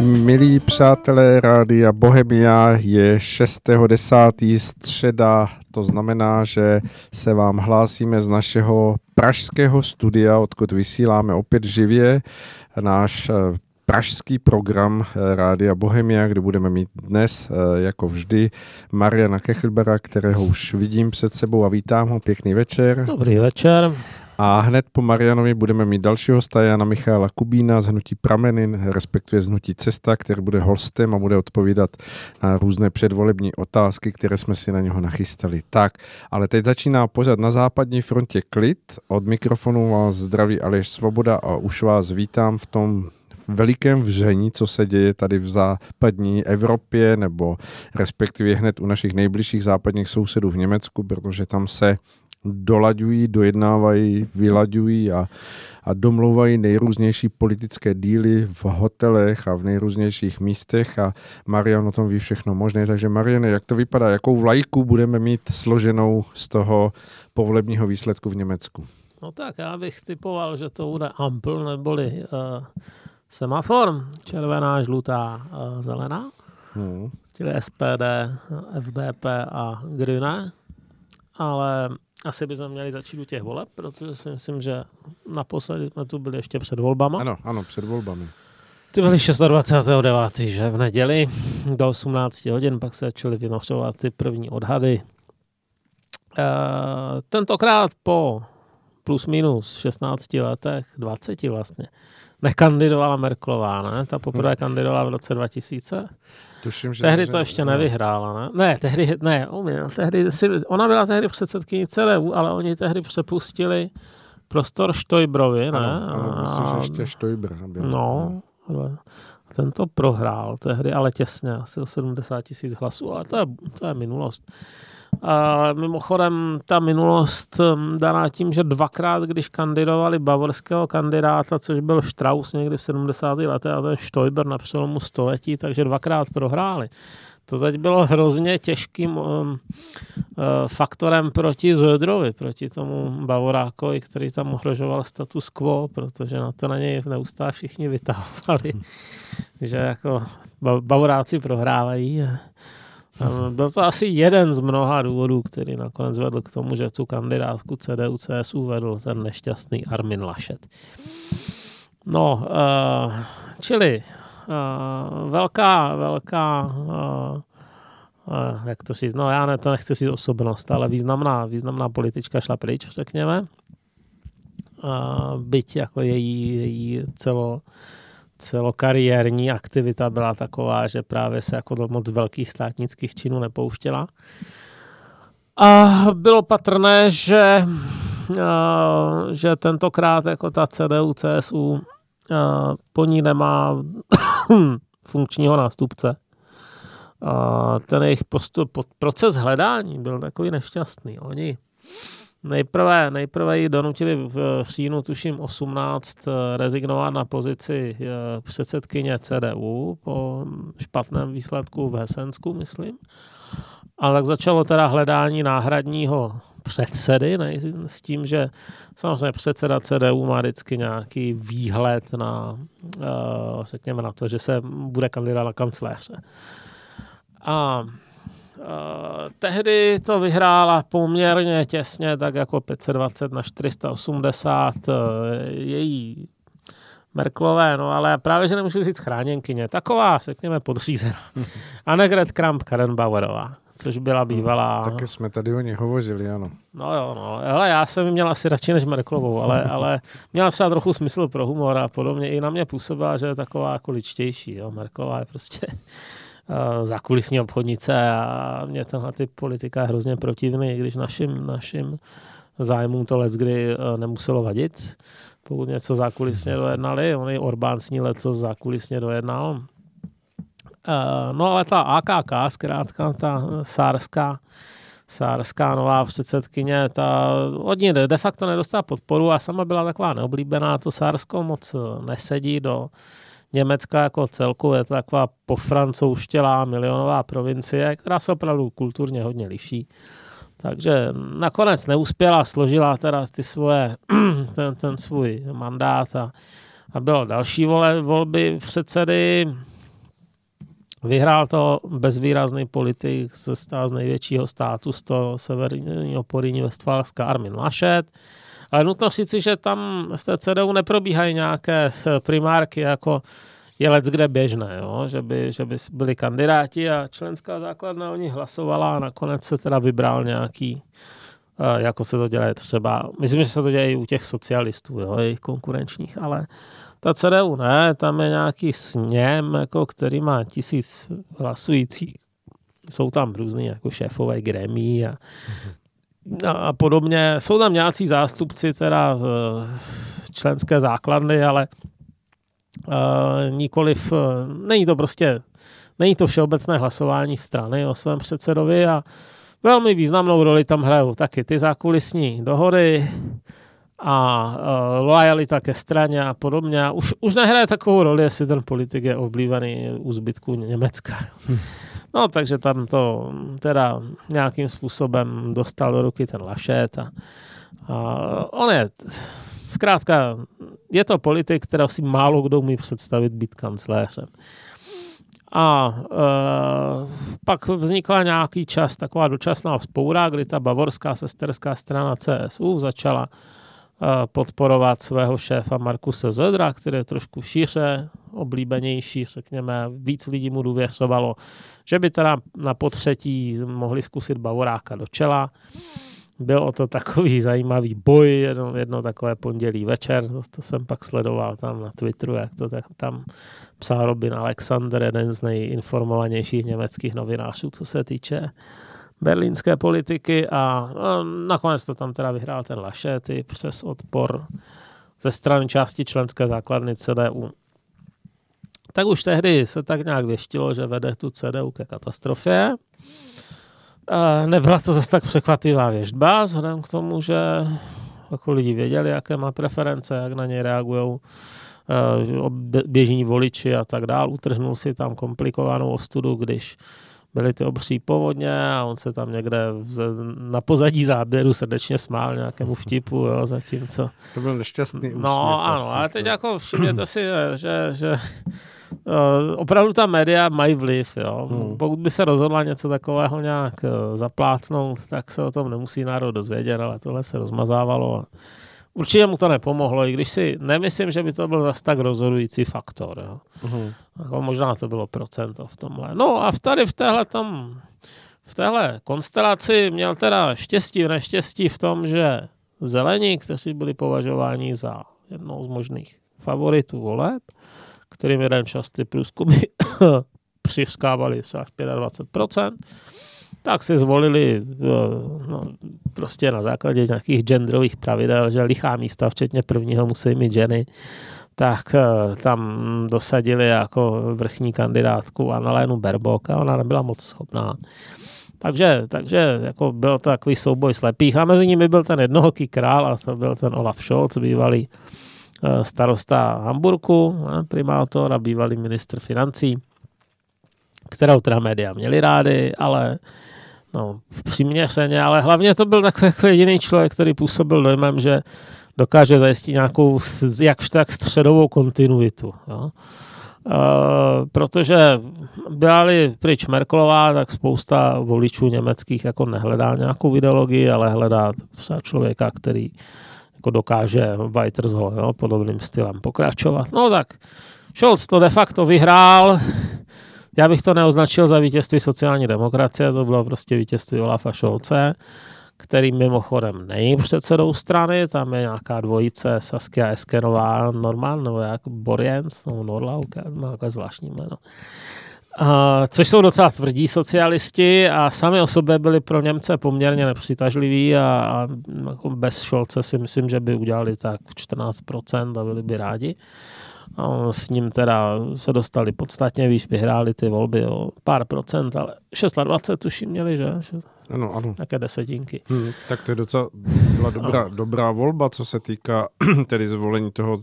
Milí přátelé Rádia Bohemia, je 6.10. středa, to znamená, že se vám hlásíme z našeho pražského studia, odkud vysíláme opět živě náš eh, pražský program eh, Rádia Bohemia, kde budeme mít dnes, eh, jako vždy, Mariana Kechlbera, kterého už vidím před sebou a vítám ho. Pěkný večer. Dobrý večer. A hned po Marianovi budeme mít dalšího hosta Jana Michála Kubína z Hnutí Pramenin, respektuje z Hnutí Cesta, který bude hostem a bude odpovídat na různé předvolební otázky, které jsme si na něho nachystali. Tak, ale teď začíná pořád na západní frontě klid. Od mikrofonu vás zdraví Aleš Svoboda a už vás vítám v tom velikém vření, co se děje tady v západní Evropě, nebo respektive hned u našich nejbližších západních sousedů v Německu, protože tam se dolaďují, dojednávají, vylaďují a, a domlouvají nejrůznější politické díly v hotelech a v nejrůznějších místech a Marian o tom ví všechno možné. Takže Mariane, jak to vypadá? Jakou vlajku budeme mít složenou z toho povolebního výsledku v Německu? No tak já bych typoval, že to bude ampl neboli uh, semafor. Červená, žlutá, uh, zelená. Hmm. Čili SPD, FDP a Grüne. Ale asi bychom měli začít u těch voleb, protože si myslím, že naposledy jsme tu byli ještě před volbama. Ano, ano, před volbami. Ty byly 26.9., že v neděli do 18 hodin, pak se začaly vynořovat ty první odhady. E, tentokrát po plus minus 16 letech, 20 vlastně, nekandidovala Merklová, ne? Ta poprvé hmm. kandidovala v roce 2000. Tuším, že tehdy to ještě ne. nevyhrála, ne? Ne, tehdy, ne, umím, tehdy si, ona byla tehdy předsedkyní CDU, ale oni tehdy přepustili prostor Štojbrovi, ne? Ano, ano myslím, že ještě Štojbr byl. No, ale ten to prohrál tehdy, ale těsně, asi o 70 tisíc hlasů, ale to je, to je minulost. A mimochodem ta minulost hm, daná tím, že dvakrát, když kandidovali bavorského kandidáta, což byl Strauss někdy v 70. letech a ten Stoiber na přelomu století, takže dvakrát prohráli. To teď bylo hrozně těžkým um, uh, faktorem proti Zödrovi, proti tomu Bavorákovi, který tam ohrožoval status quo, protože na to na něj neustále všichni vytahovali, že jako Bavoráci prohrávají. Byl to asi jeden z mnoha důvodů, který nakonec vedl k tomu, že tu kandidátku CDU CSU vedl ten nešťastný Armin Laschet. No, uh, čili uh, velká, velká, uh, jak to říct, no já ne, to nechci říct osobnost, ale významná, významná politička šla pryč, řekněme. Byť jako její, její celo, celokariérní aktivita byla taková, že právě se jako do moc velkých státnických činů nepouštěla. A bylo patrné, že, že tentokrát jako ta CDU, CSU po ní nemá funkčního nástupce. Ten jejich postup, proces hledání byl takový nešťastný. Oni Nejprve, nejprve ji donutili v říjnu, tuším 18, eh, rezignovat na pozici eh, předsedkyně CDU po špatném výsledku v Hesensku, myslím. A tak začalo teda hledání náhradního předsedy, ne, s tím, že samozřejmě předseda CDU má vždycky nějaký výhled na, uh, řekněme, na to, že se bude kandidovat na kancléře. A tehdy to vyhrála poměrně těsně, tak jako 520 na 480 uh, eh, její Merklové, no ale právě, že nemůžu říct chráněnkyně. Taková, řekněme, podřízená. Annegret Kramp-Karrenbauerová, což byla bývalá... No, taky jsme tady o ní hovořili, ano. No jo, no. Hele, já jsem měl asi radši než Merklovou, ale, ale měla třeba trochu smysl pro humor a podobně. I na mě působila, že je taková jako ličtější. Jo. Merklová je prostě Eh, zákulisní obchodnice a mě tenhle typ politika je hrozně protivný, když našim, našim zájmům to let, kdy eh, nemuselo vadit. Pokud něco zákulisně dojednali, on i Orbán s ní leco zákulisně dojednal. Eh, no ale ta AKK, zkrátka ta sárská, sárská nová předsedkyně, ta od ní de facto nedostala podporu a sama byla taková neoblíbená, to Sársko moc nesedí do Německa jako celku je to taková pofrancouštělá milionová provincie, která se opravdu kulturně hodně liší. Takže nakonec neuspěla, složila teda ty svoje, ten, ten svůj mandát a, a bylo další vole, volby předsedy. Vyhrál to bezvýrazný politik ze z největšího státu, z toho severního Poríní Vestfálska Armin Laschet. Ale nutno říci, že tam z té CDU neprobíhají nějaké eh, primárky jako je let kde běžné, jo? Že, by, že by byli kandidáti a členská základna o nich hlasovala a nakonec se teda vybral nějaký, eh, jako se to dělá třeba, myslím, že se to děje u těch socialistů, jo, jejich konkurenčních, ale ta CDU ne, tam je nějaký sněm, jako, který má tisíc hlasujících. Jsou tam různý jako šéfové gremí a, a, podobně. Jsou tam nějací zástupci teda v, členské základny, ale uh, nikoliv, uh, není to prostě, není to všeobecné hlasování strany o svém předsedovi a velmi významnou roli tam hrajou taky ty zákulisní dohody, a uh, lojalita ke straně a podobně. Už, už nehraje takovou roli, jestli ten politik je oblíbený u zbytku Německa. Hm. No, takže tam to teda nějakým způsobem dostal do ruky ten Lašet a, a on je, zkrátka, je to politik, kterého si málo kdo umí představit být kancléřem. A e, pak vznikla nějaký čas, taková dočasná vzpoura, kdy ta bavorská sesterská strana CSU začala podporovat svého šéfa Markuse Zedra, který je trošku šíře, oblíbenější, řekněme, víc lidí mu důvěřovalo, že by teda na potřetí mohli zkusit Bavoráka do čela. Byl o to takový zajímavý boj, jedno, jedno takové pondělí večer, to, to jsem pak sledoval tam na Twitteru, jak to tak, tam psal Robin Alexander, jeden z nejinformovanějších německých novinářů, co se týče berlínské politiky a, nakonec to tam teda vyhrál ten Lašety přes odpor ze strany části členské základny CDU. Tak už tehdy se tak nějak věštilo, že vede tu CDU ke katastrofě. Nebyla to zase tak překvapivá věžba, vzhledem k tomu, že jako lidi věděli, jaké má preference, jak na ně reagují běžní voliči a tak dál. Utrhnul si tam komplikovanou ostudu, když byly ty obří povodně a on se tam někde na pozadí záběru srdečně smál nějakému vtipu, jo, zatímco... To byl nešťastný úsměv. No ano, ale teď jako všimněte si, že, že uh, opravdu ta média mají vliv, jo. Hmm. Pokud by se rozhodla něco takového nějak uh, zaplátnout, tak se o tom nemusí národ dozvědět, ale tohle se rozmazávalo a Určitě mu to nepomohlo, i když si nemyslím, že by to byl zase tak rozhodující faktor. Jo. Uh-huh. Jako možná to bylo procento v tomhle. No a tady v téhle tom, v téhle konstelaci měl teda štěstí v neštěstí v tom, že zelení, kteří byli považováni za jednou z možných favoritů voleb, kterým jeden čas ty průzkumy přiskávali až 25%, tak si zvolili eh, no, prostě na základě nějakých genderových pravidel, že lichá místa, včetně prvního, musí mít ženy, tak eh, tam dosadili jako vrchní kandidátku Annalenu Berbok a ona nebyla moc schopná. Takže, takže jako byl to takový souboj slepých a mezi nimi byl ten jednohoký král a to byl ten Olaf Scholz, bývalý eh, starosta Hamburku, primátor a bývalý ministr financí, kterou teda média měli rády, ale no, přiměřeně, ale hlavně to byl takový jako jediný člověk, který působil dojmem, že dokáže zajistit nějakou jakž tak středovou kontinuitu. Jo. Uh, protože byla-li pryč Merklová, tak spousta voličů německých jako nehledá nějakou ideologii, ale hledá třeba člověka, který jako dokáže Weitersho podobným stylem pokračovat. No tak Scholz to de facto vyhrál, já bych to neoznačil za vítězství sociální demokracie, to bylo prostě vítězství Olafa Šolce, který mimochodem není předsedou strany, tam je nějaká dvojice Saskia Eskerová, Norman, nebo jak Borjens, nebo Norlau, má takové zvláštní jméno. Uh, což jsou docela tvrdí socialisti a sami o sobě byli pro Němce poměrně nepřitažliví a, a jako bez Šolce si myslím, že by udělali tak 14% a byli by rádi. Uh, a s ním teda se dostali podstatně výš, vyhráli ty volby o pár procent, ale 26 tuším měli, že? Ano, ano. Také desetinky. Hmm, tak to je docela byla dobrá, dobrá volba, co se týká tedy zvolení toho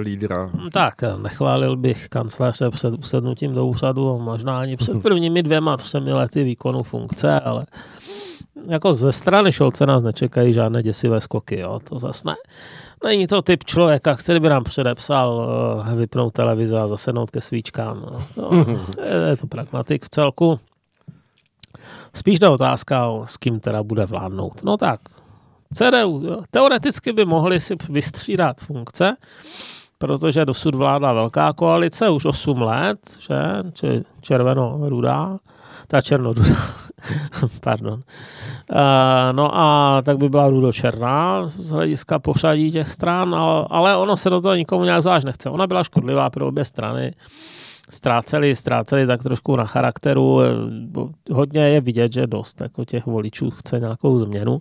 lídra. Tak, nechválil bych kancléře před usednutím do úřadu, možná ani před prvními dvěma, třemi lety výkonu funkce, ale jako ze strany Šolce nás nečekají žádné děsivé skoky, jo, to zase ne. Není to typ člověka, který by nám předepsal uh, vypnout televize a zasednout ke svíčkám. No. To, je, je to pragmatik v celku. Spíš ta otázka, s kým teda bude vládnout. No tak, CDU teoreticky by mohli si vystřídat funkce, protože dosud vládla velká koalice už 8 let, že? Červeno-rudá, ta černodudá, pardon. Uh, no a tak by byla rudočerná z hlediska pořadí těch stran, ale, ono se do toho nikomu nějak zvlášť nechce. Ona byla škodlivá pro obě strany ztráceli, ztráceli tak trošku na charakteru. Hodně je vidět, že dost jako těch voličů chce nějakou změnu.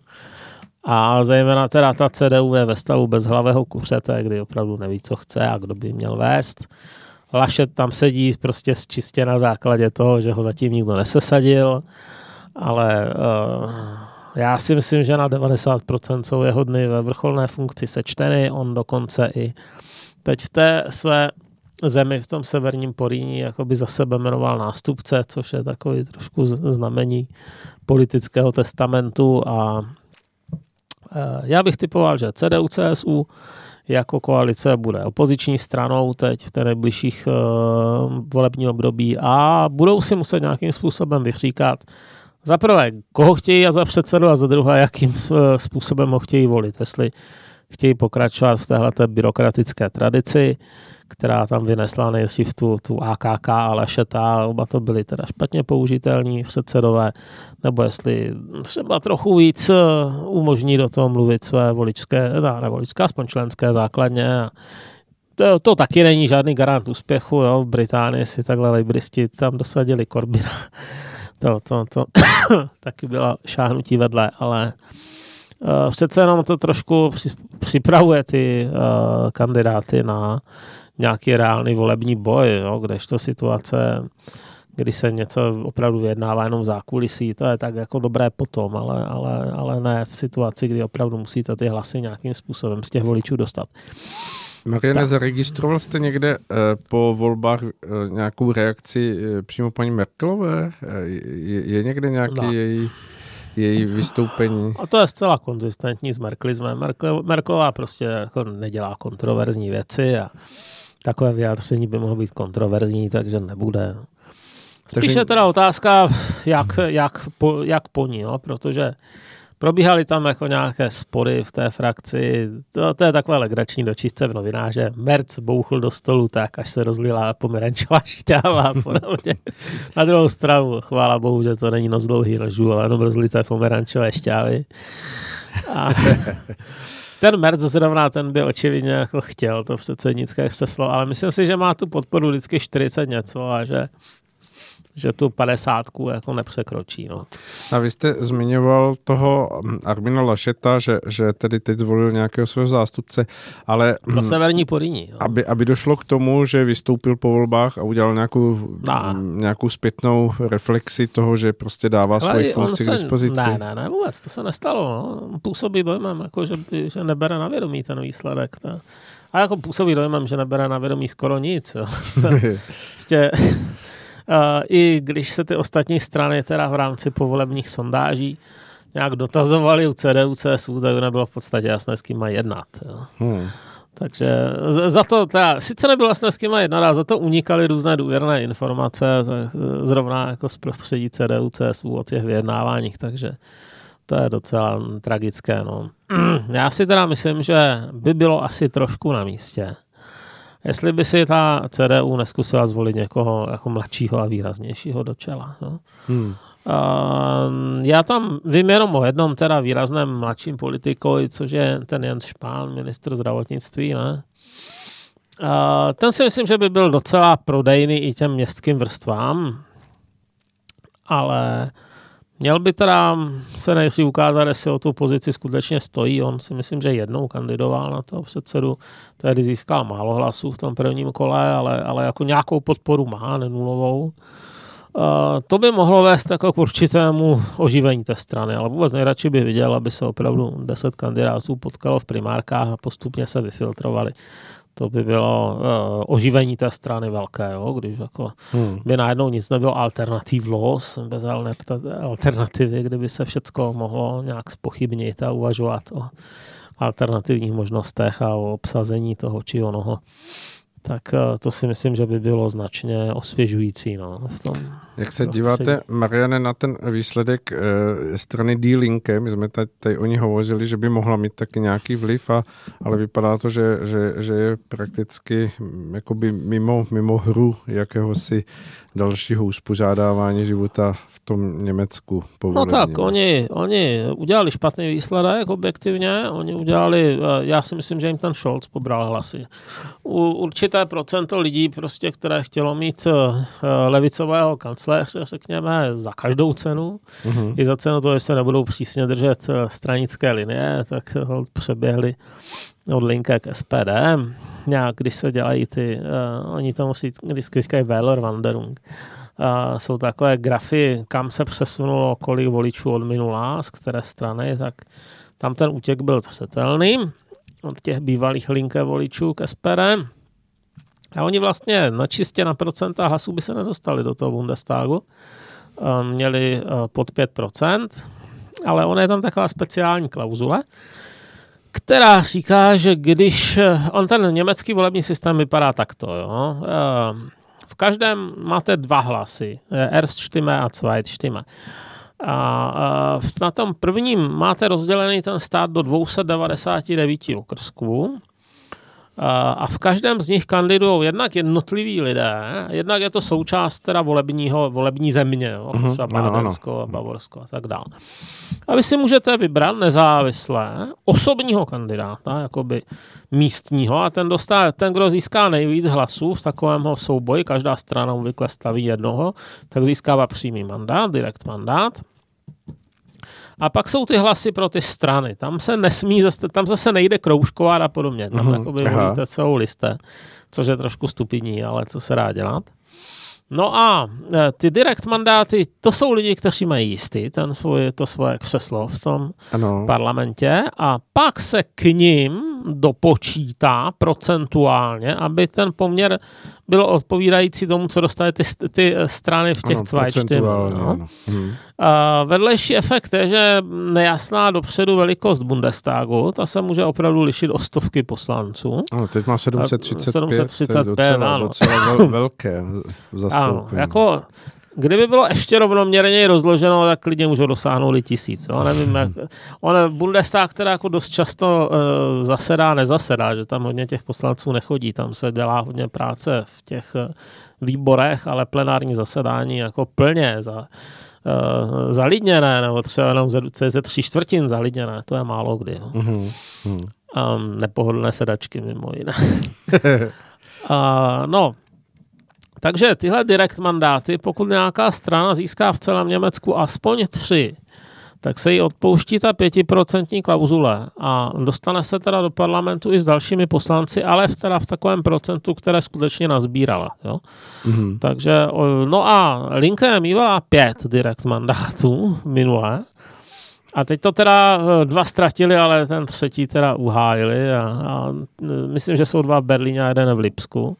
A zejména teda ta CDU je ve stavu bezhlavého kuřete, kdy opravdu neví, co chce a kdo by měl vést. Lašet tam sedí prostě čistě na základě toho, že ho zatím nikdo nesesadil, ale uh, já si myslím, že na 90% jsou jeho dny ve vrcholné funkci sečteny. On dokonce i teď v té své zemi v tom severním Poríní jakoby za sebe jmenoval nástupce, což je takový trošku znamení politického testamentu a e, já bych typoval, že CDU, CSU jako koalice bude opoziční stranou teď v té nejbližších uh, volební období a budou si muset nějakým způsobem vyříkat za prvé, koho chtějí a za předsedu a za druhé, jakým uh, způsobem ho chtějí volit. Jestli chtějí pokračovat v téhle byrokratické tradici, která tam vynesla nejdřív tu, tu AKK a Lešeta, oba to byly teda špatně použitelní předsedové, nebo jestli třeba trochu víc eh, umožní do toho mluvit své voličské, ne, ne voličské, aspoň členské základně. To, to taky není žádný garant úspěchu, jo. v Británii si takhle lejbristi tam dosadili Corbina. To, to, to taky byla šáhnutí vedle, ale uh, přece jenom to trošku připravuje ty uh, kandidáty na nějaký reálný volební boj, jo, kdežto situace, kdy se něco opravdu vyjednává jenom v zákulisí, to je tak jako dobré potom, ale, ale, ale ne v situaci, kdy opravdu musíte ty hlasy nějakým způsobem z těch voličů dostat. Mariane, tak. zaregistroval jste někde eh, po volbách eh, nějakou reakci eh, přímo paní Merkelové? Je, je někde nějaký no. její její vystoupení. A to je zcela konzistentní s Merkelismem. Merkel, Merkelová prostě jako nedělá kontroverzní věci a takové vyjádření by mohlo být kontroverzní, takže nebude. Spíš takže... je teda otázka, jak, jak, po, jak po ní, jo? protože probíhaly tam jako nějaké spory v té frakci. To, to je takové legrační dočístce v novináře. Merc bouchl do stolu tak, až se rozlila pomerančová šťáva a podobně. Na druhou stranu, chvála bohu, že to není noc dlouhý nožů, ale jenom rozlité pomerančové šťávy. A ten Merc zrovna, ten by očividně jako chtěl to předsednické křeslo, ale myslím si, že má tu podporu vždycky 40 něco a že že tu padesátku jako nepřekročí. No. A vy jste zmiňoval toho Armina Lašeta, že, že tedy teď zvolil nějakého svého zástupce, ale... Pro severní Poríní. Aby, aby došlo k tomu, že vystoupil po volbách a udělal nějakou, no. nějakou zpětnou reflexi toho, že prostě dává svoji funkci se, k dispozici. Ne, ne, ne, vůbec, to se nestalo. No. Působí dojmem, jako, že, že nebere na vědomí ten výsledek. To. A jako působí dojmem, že nebere na vědomí skoro nic. Jo. prostě, i když se ty ostatní strany teda v rámci povolebních sondáží nějak dotazovali u CDU, CSU, tak nebylo v podstatě jasné, s kým mají jednat. Jo. Hmm. Takže za to, teda, sice nebylo jasné, s kým mají jednat, a za to unikaly různé důvěrné informace, tak e, zrovna jako z prostředí CDU, CSU o těch vyjednáváních, takže to je docela tragické. No. Já si teda myslím, že by bylo asi trošku na místě, jestli by si ta CDU neskusila zvolit někoho jako mladšího a výraznějšího do čela. No. Hmm. Uh, já tam vím jenom o jednom teda výrazném mladším politikovi, což je ten Jens Špán, ministr zdravotnictví, ne? Uh, ten si myslím, že by byl docela prodejný i těm městským vrstvám, ale Měl by teda se nejdřív ukázat, jestli o tu pozici skutečně stojí. On si myslím, že jednou kandidoval na toho předsedu, tehdy získal málo hlasů v tom prvním kole, ale, ale jako nějakou podporu má, nenulovou. Uh, to by mohlo vést jako k určitému oživení té strany, ale vůbec nejradši bych viděl, aby se opravdu deset kandidátů potkalo v primárkách a postupně se vyfiltrovali To by bylo uh, oživení té strany velké, jo? když jako hmm. by najednou nic nebylo alternativlos, bez alternativy, kdyby se všecko mohlo nějak spochybnit a uvažovat o alternativních možnostech a o obsazení toho či onoho tak eh, to si myslím, že by bylo značně osvěžující. No, v tom Jak se díváte, Mariane, na ten výsledek e, strany D-Linke? My jsme tady, tady o ní hovořili, že by mohla mít taky nějaký vliv, a, ale vypadá to, že, že, že je prakticky mm, jakoby mimo, mimo hru jakéhosi dalšího uspořádávání života v tom Německu. No tak, oni, oni udělali špatný výsledek objektivně, oni udělali, eh, já si myslím, že jim ten Scholz pobral hlasy. U, určité procento lidí, prostě, které chtělo mít eh, levicového kancléře, řekněme, za každou cenu, mm-hmm. i za cenu toho, že se nebudou přísně držet eh, stranické linie, tak ho přeběhli od linke k SPD. Nějak, když se dělají ty, uh, oni to musí, když říkají Wanderung, uh, jsou takové grafy, kam se přesunulo kolik voličů od minulá, z které strany, tak tam ten útěk byl zřetelný od těch bývalých linké voličů k SPD. A oni vlastně na čistě na procenta hlasů by se nedostali do toho Bundestagu. Měli pod 5%, ale ona je tam taková speciální klauzule, která říká, že když on ten německý volební systém vypadá takto, jo, v každém máte dva hlasy, Erst Stimme a Zweitstimme. A na tom prvním máte rozdělený ten stát do 299 okrsků a v každém z nich kandidují jednak jednotliví lidé, jednak je to součást teda volebního, volební země, jo, uh-huh, třeba Badensko, a Bavorsko a tak dále. A vy si můžete vybrat nezávisle osobního kandidáta, jakoby místního, a ten, dostá, ten, kdo získá nejvíc hlasů v takovémhle souboji, každá strana obvykle staví jednoho, tak získává přímý mandát, direkt mandát. A pak jsou ty hlasy pro ty strany. Tam se nesmí, tam zase nejde kroužkovat a podobně. Tam uh-huh. jakoby volíte celou liste, což je trošku stupidní, ale co se dá dělat. No a e, ty direkt mandáty, to jsou lidi, kteří mají jistý ten svůj, to svoje křeslo v tom ano. parlamentě a pak se k ním dopočítá procentuálně, aby ten poměr byl odpovídající tomu, co dostaly ty, ty strany v těch cvajčtech. No. Hmm. A vedlejší efekt je, že nejasná dopředu velikost Bundestagu, ta se může opravdu lišit o stovky poslanců. Ano, teď má 735, 735 to je docela, docela velké zastoupení. Ano, jako Kdyby bylo ještě rovnoměrně rozloženo, tak klidně můžou dosáhnout i tisíc. Jo? Nevím, jak, on Bundestag teda jako dost často uh, zasedá, nezasedá, že tam hodně těch poslanců nechodí, tam se dělá hodně práce v těch uh, výborech, ale plenární zasedání jako plně za, uh, zalidněné, nebo třeba jenom ze, ze tři čtvrtin zalidněné, to je málo kdy. Jo? Mm-hmm. Um, nepohodlné sedačky mimo jiné. uh, no, takže tyhle direkt mandáty, pokud nějaká strana získá v celém Německu aspoň tři, tak se jí odpouští ta pětiprocentní klauzule a dostane se teda do parlamentu i s dalšími poslanci, ale v, teda v takovém procentu, které skutečně nazbírala. Jo? Mm-hmm. Takže, no a Linke mývala pět direkt mandátů minulé, a teď to teda e, dva ztratili, ale ten třetí teda uhájili a, a myslím, že jsou dva v Berlíně a jeden v Lipsku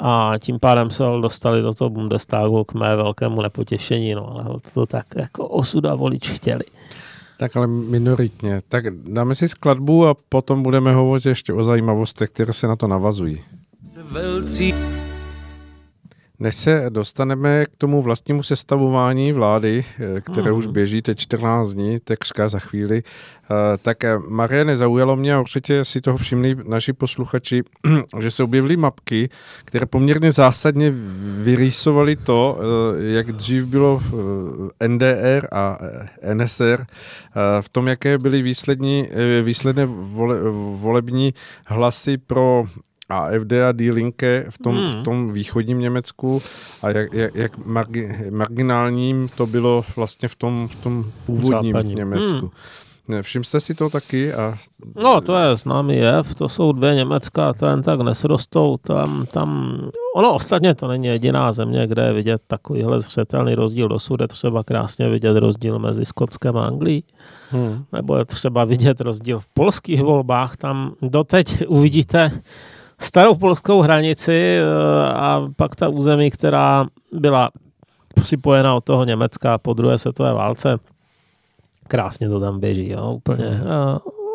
a tím pádem se dostali do toho Bundestagu k mé velkému nepotěšení, no ale to tak jako osuda volič chtěli. Tak ale minoritně. Tak dáme si skladbu a potom budeme hovořit ještě o zajímavostech, které se na to navazují. Velcí než se dostaneme k tomu vlastnímu sestavování vlády, eh, které mm. už běží teď 14 dní, takřka za chvíli, eh, tak eh, Marie zaujalo mě a určitě si toho všimli naši posluchači, že se objevily mapky, které poměrně zásadně vyrýsovaly to, jak dřív bylo NDR a NSR v tom, jaké byly výslední, výsledné vole, volební hlasy pro AFD a Die Linke v tom, hmm. v tom východním Německu a jak, jak, jak margi, marginálním to bylo vlastně v tom, v tom původním Západní. Německu. Hmm. Všim jste si to taky? A... No, to je známý jev, to jsou dvě Německa, to jen tak nesrostou, tam, tam, ono ostatně to není jediná země, kde je vidět takovýhle zřetelný rozdíl, dosud je třeba krásně vidět rozdíl mezi Skotskem a Anglií, hmm. nebo je třeba vidět rozdíl v polských volbách, tam doteď uvidíte starou polskou hranici a pak ta území, která byla připojena od toho Německa po druhé světové válce. Krásně to tam běží, jo, úplně uh,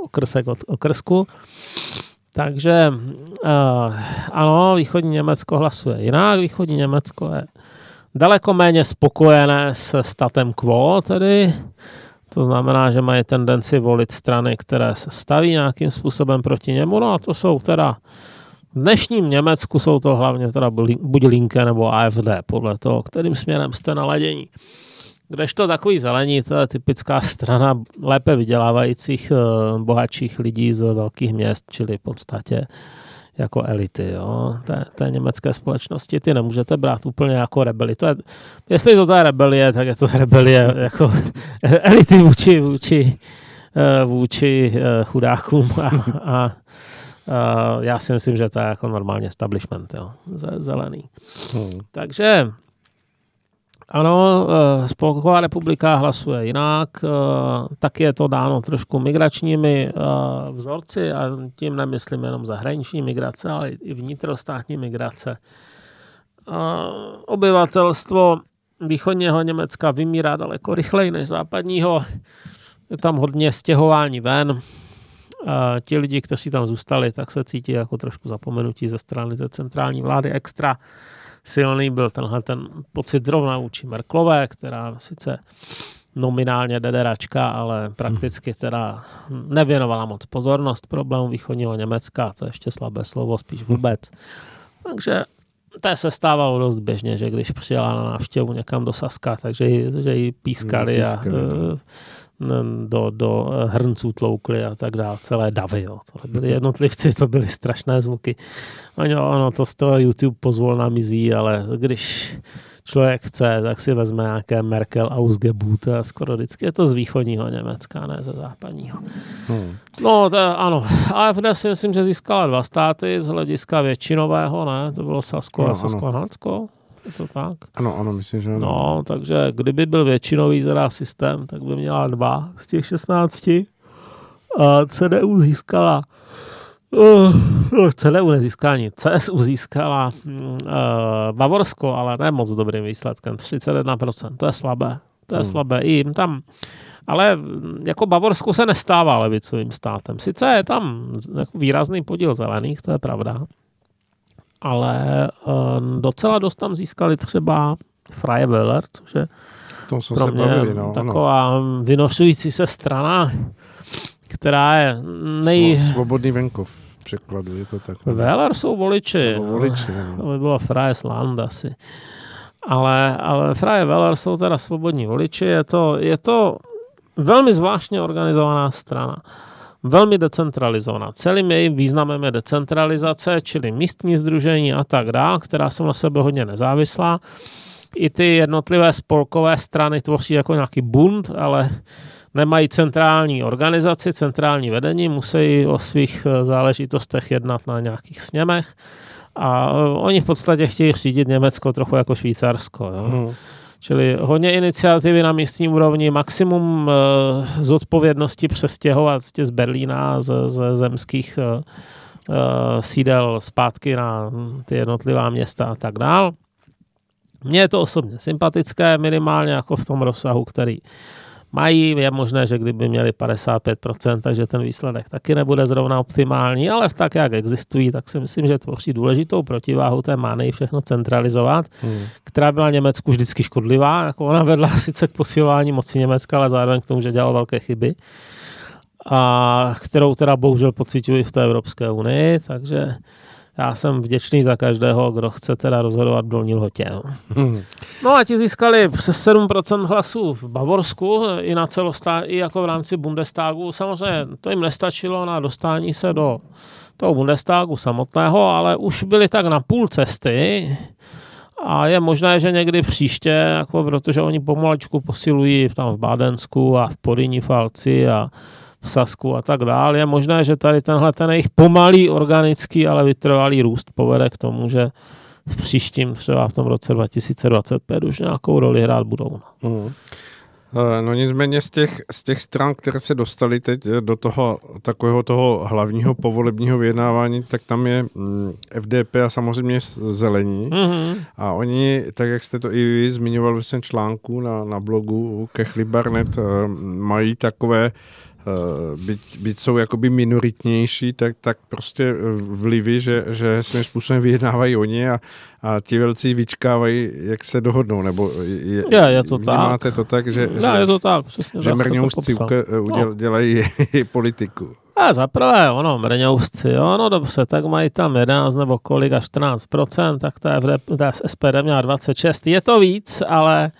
okrsek od okrsku. Takže uh, ano, východní Německo hlasuje jinak. Východní Německo je daleko méně spokojené s statem quo, tedy to znamená, že mají tendenci volit strany, které se staví nějakým způsobem proti němu. No a to jsou teda v dnešním Německu jsou to hlavně teda buď Linke nebo AFD, podle toho, kterým směrem jste naladění. Kdežto takový zelení, to je typická strana lépe vydělávajících eh, bohatších lidí z velkých měst, čili v podstatě jako elity jo, té, té německé společnosti. Ty nemůžete brát úplně jako rebeli. To je, jestli to je rebelie, tak je to rebelie jako elity vůči, vůči, eh, vůči eh, chudákům a, a Uh, já si myslím, že to je jako normálně establishment, jo, zelený. Hmm. Takže ano, uh, Spolková republika hlasuje jinak, uh, tak je to dáno trošku migračními vzorci a tím nemyslím jenom zahraniční migrace, ale i vnitrostátní migrace. Obyvatelstvo východního Německa vymírá daleko rychleji než západního. Je tam hodně stěhování ven, a ti lidi, kteří tam zůstali, tak se cítí jako trošku zapomenutí ze strany té centrální vlády. Extra silný byl tenhle ten pocit zrovna vůči Merklové, která sice nominálně dederačka, ale prakticky teda nevěnovala moc pozornost problému východního Německa, to je ještě slabé slovo, spíš vůbec. Takže to se stávalo dost běžně, že když přijela na návštěvu někam do Saska, takže ji, že ji pískali, pískali a no do, do hrnců tloukli a tak dále, celé davy. Jo. To byli jednotlivci, to byly strašné zvuky. Ono, ono to z toho YouTube pozvolna mizí, ale když člověk chce, tak si vezme nějaké Merkel Ausgebot a skoro vždycky je to z východního Německa, ne ze západního. Hmm. No, to, ano. AFD si myslím, že získala dva státy z hlediska většinového, ne? To bylo Sasko no, a Sasko-Hansko. Je to tak? Ano, ano, myslím, že ano. No, takže kdyby byl většinový teda systém, tak by měla dva z těch 16. A CDU získala Uh, CDU nezískala nic. CSU získala uh, Bavorsko, ale ne moc dobrým výsledkem. 31%. To je slabé. To je hmm. slabé. I jim tam ale jako Bavorsko se nestává levicovým státem. Sice je tam jako výrazný podíl zelených, to je pravda, ale uh, docela dost tam získali třeba Freie Wähler, což je to pro se mě bavili, no, taková ano. vynošující se strana, která je nej... Svobodný venkov v překladu, je to tak. Wähler jsou voliči. Nebo voliči, no. To by bylo Freie Land asi. Ale, ale Freie Wähler jsou teda svobodní voliči, je to, je to velmi zvláštně organizovaná strana velmi decentralizovaná. Celým jejím významem je decentralizace, čili místní združení a tak dále, která jsou na sebe hodně nezávislá. I ty jednotlivé spolkové strany tvoří jako nějaký bund, ale nemají centrální organizaci, centrální vedení, musí o svých eh, záležitostech jednat na nějakých sněmech a eh, oni v podstatě chtějí řídit Německo trochu jako Švýcarsko. Jo? Hmm. Čili hodně iniciativy na místní úrovni, maximum uh, zodpovědnosti přestěhovat z Berlína, z, z zemských uh, sídel zpátky na ty jednotlivá města a tak dál. Mně je to osobně sympatické, minimálně jako v tom rozsahu, který mají. Je možné, že kdyby měli 55%, takže ten výsledek taky nebude zrovna optimální, ale v tak, jak existují, tak si myslím, že tvoří důležitou protiváhu té mány všechno centralizovat, hmm. která byla Německu vždycky škodlivá. Jako ona vedla sice k posilování moci Německa, ale zároveň k tomu, že dělala velké chyby a kterou teda bohužel pocituji v té Evropské unii, takže já jsem vděčný za každého, kdo chce teda rozhodovat v Dolní Lhotě. No a ti získali přes 7% hlasů v Bavorsku i na celostá, i jako v rámci Bundestagu. Samozřejmě to jim nestačilo na dostání se do toho Bundestagu samotného, ale už byli tak na půl cesty a je možné, že někdy příště, jako protože oni pomalečku posilují tam v Bádensku a v Podyní Falci a v Sasku a tak dále. Je možné, že tady tenhle ten jejich pomalý organický, ale vytrvalý růst povede k tomu, že v příštím, třeba v tom roce 2025 už nějakou roli hrát budou. Mm. Eh, no nicméně z těch, z těch stran, které se dostaly teď eh, do toho takového toho hlavního povolebního vyjednávání, tak tam je mm, FDP a samozřejmě zelení. Mm-hmm. A oni, tak jak jste to i vy zmiňoval ve svém článku na, na blogu Kechli Barnet, mají takové Eh, byť, byť jsou jakoby minoritnější, tak, tak prostě vlivy, že, že svým způsobem vyjednávají oni a, a ti velcí vyčkávají, jak se dohodnou, nebo je, je, je to tak. máte to tak, že, je, že, je to tak, přesně, že mrňousci uděl, no. dělají politiku. A zaprvé, ono, mrňousci, jo, no dobře, tak mají tam 11 nebo kolik a 14%, tak ta, FD, ta SPD měla 26, je to víc, ale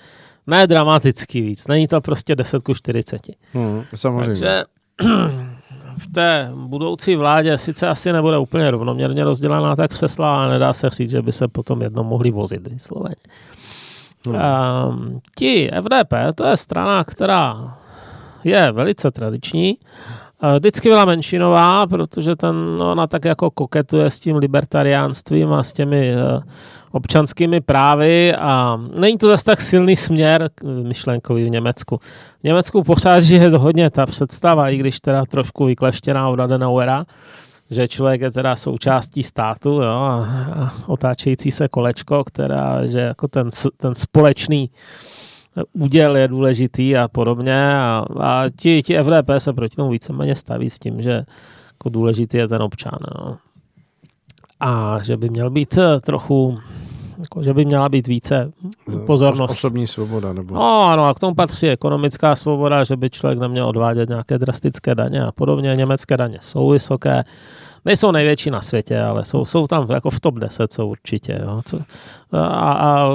ne dramaticky víc. Není to prostě 10 ku 40. Hmm, samozřejmě. Takže v té budoucí vládě sice asi nebude úplně rovnoměrně rozdělená tak křesla, ale nedá se říct, že by se potom jedno mohli vozit vysloveně. Hmm. Um, ti FDP, to je strana, která je velice tradiční, Vždycky byla menšinová, protože ten, no, ona tak jako koketuje s tím libertariánstvím a s těmi uh, občanskými právy a není to zase tak silný směr myšlenkový v Německu. V Německu pořád žije hodně ta představa, i když teda trošku vykleštěná od Adenauera, že člověk je teda součástí státu jo, a, a otáčející se kolečko, která, že jako ten, ten společný úděl je důležitý a podobně a, a ti, ti FDP se proti tomu víceméně staví s tím, že jako důležitý je ten občan. Jo. A že by měl být trochu jako, že by měla být více pozornost. Osobní svoboda. Nebo... No ano, a k tomu patří ekonomická svoboda, že by člověk neměl odvádět nějaké drastické daně a podobně. Německé daně jsou vysoké, nejsou největší na světě, ale jsou, jsou tam jako v top 10 jsou určitě. Jo. Co, a, a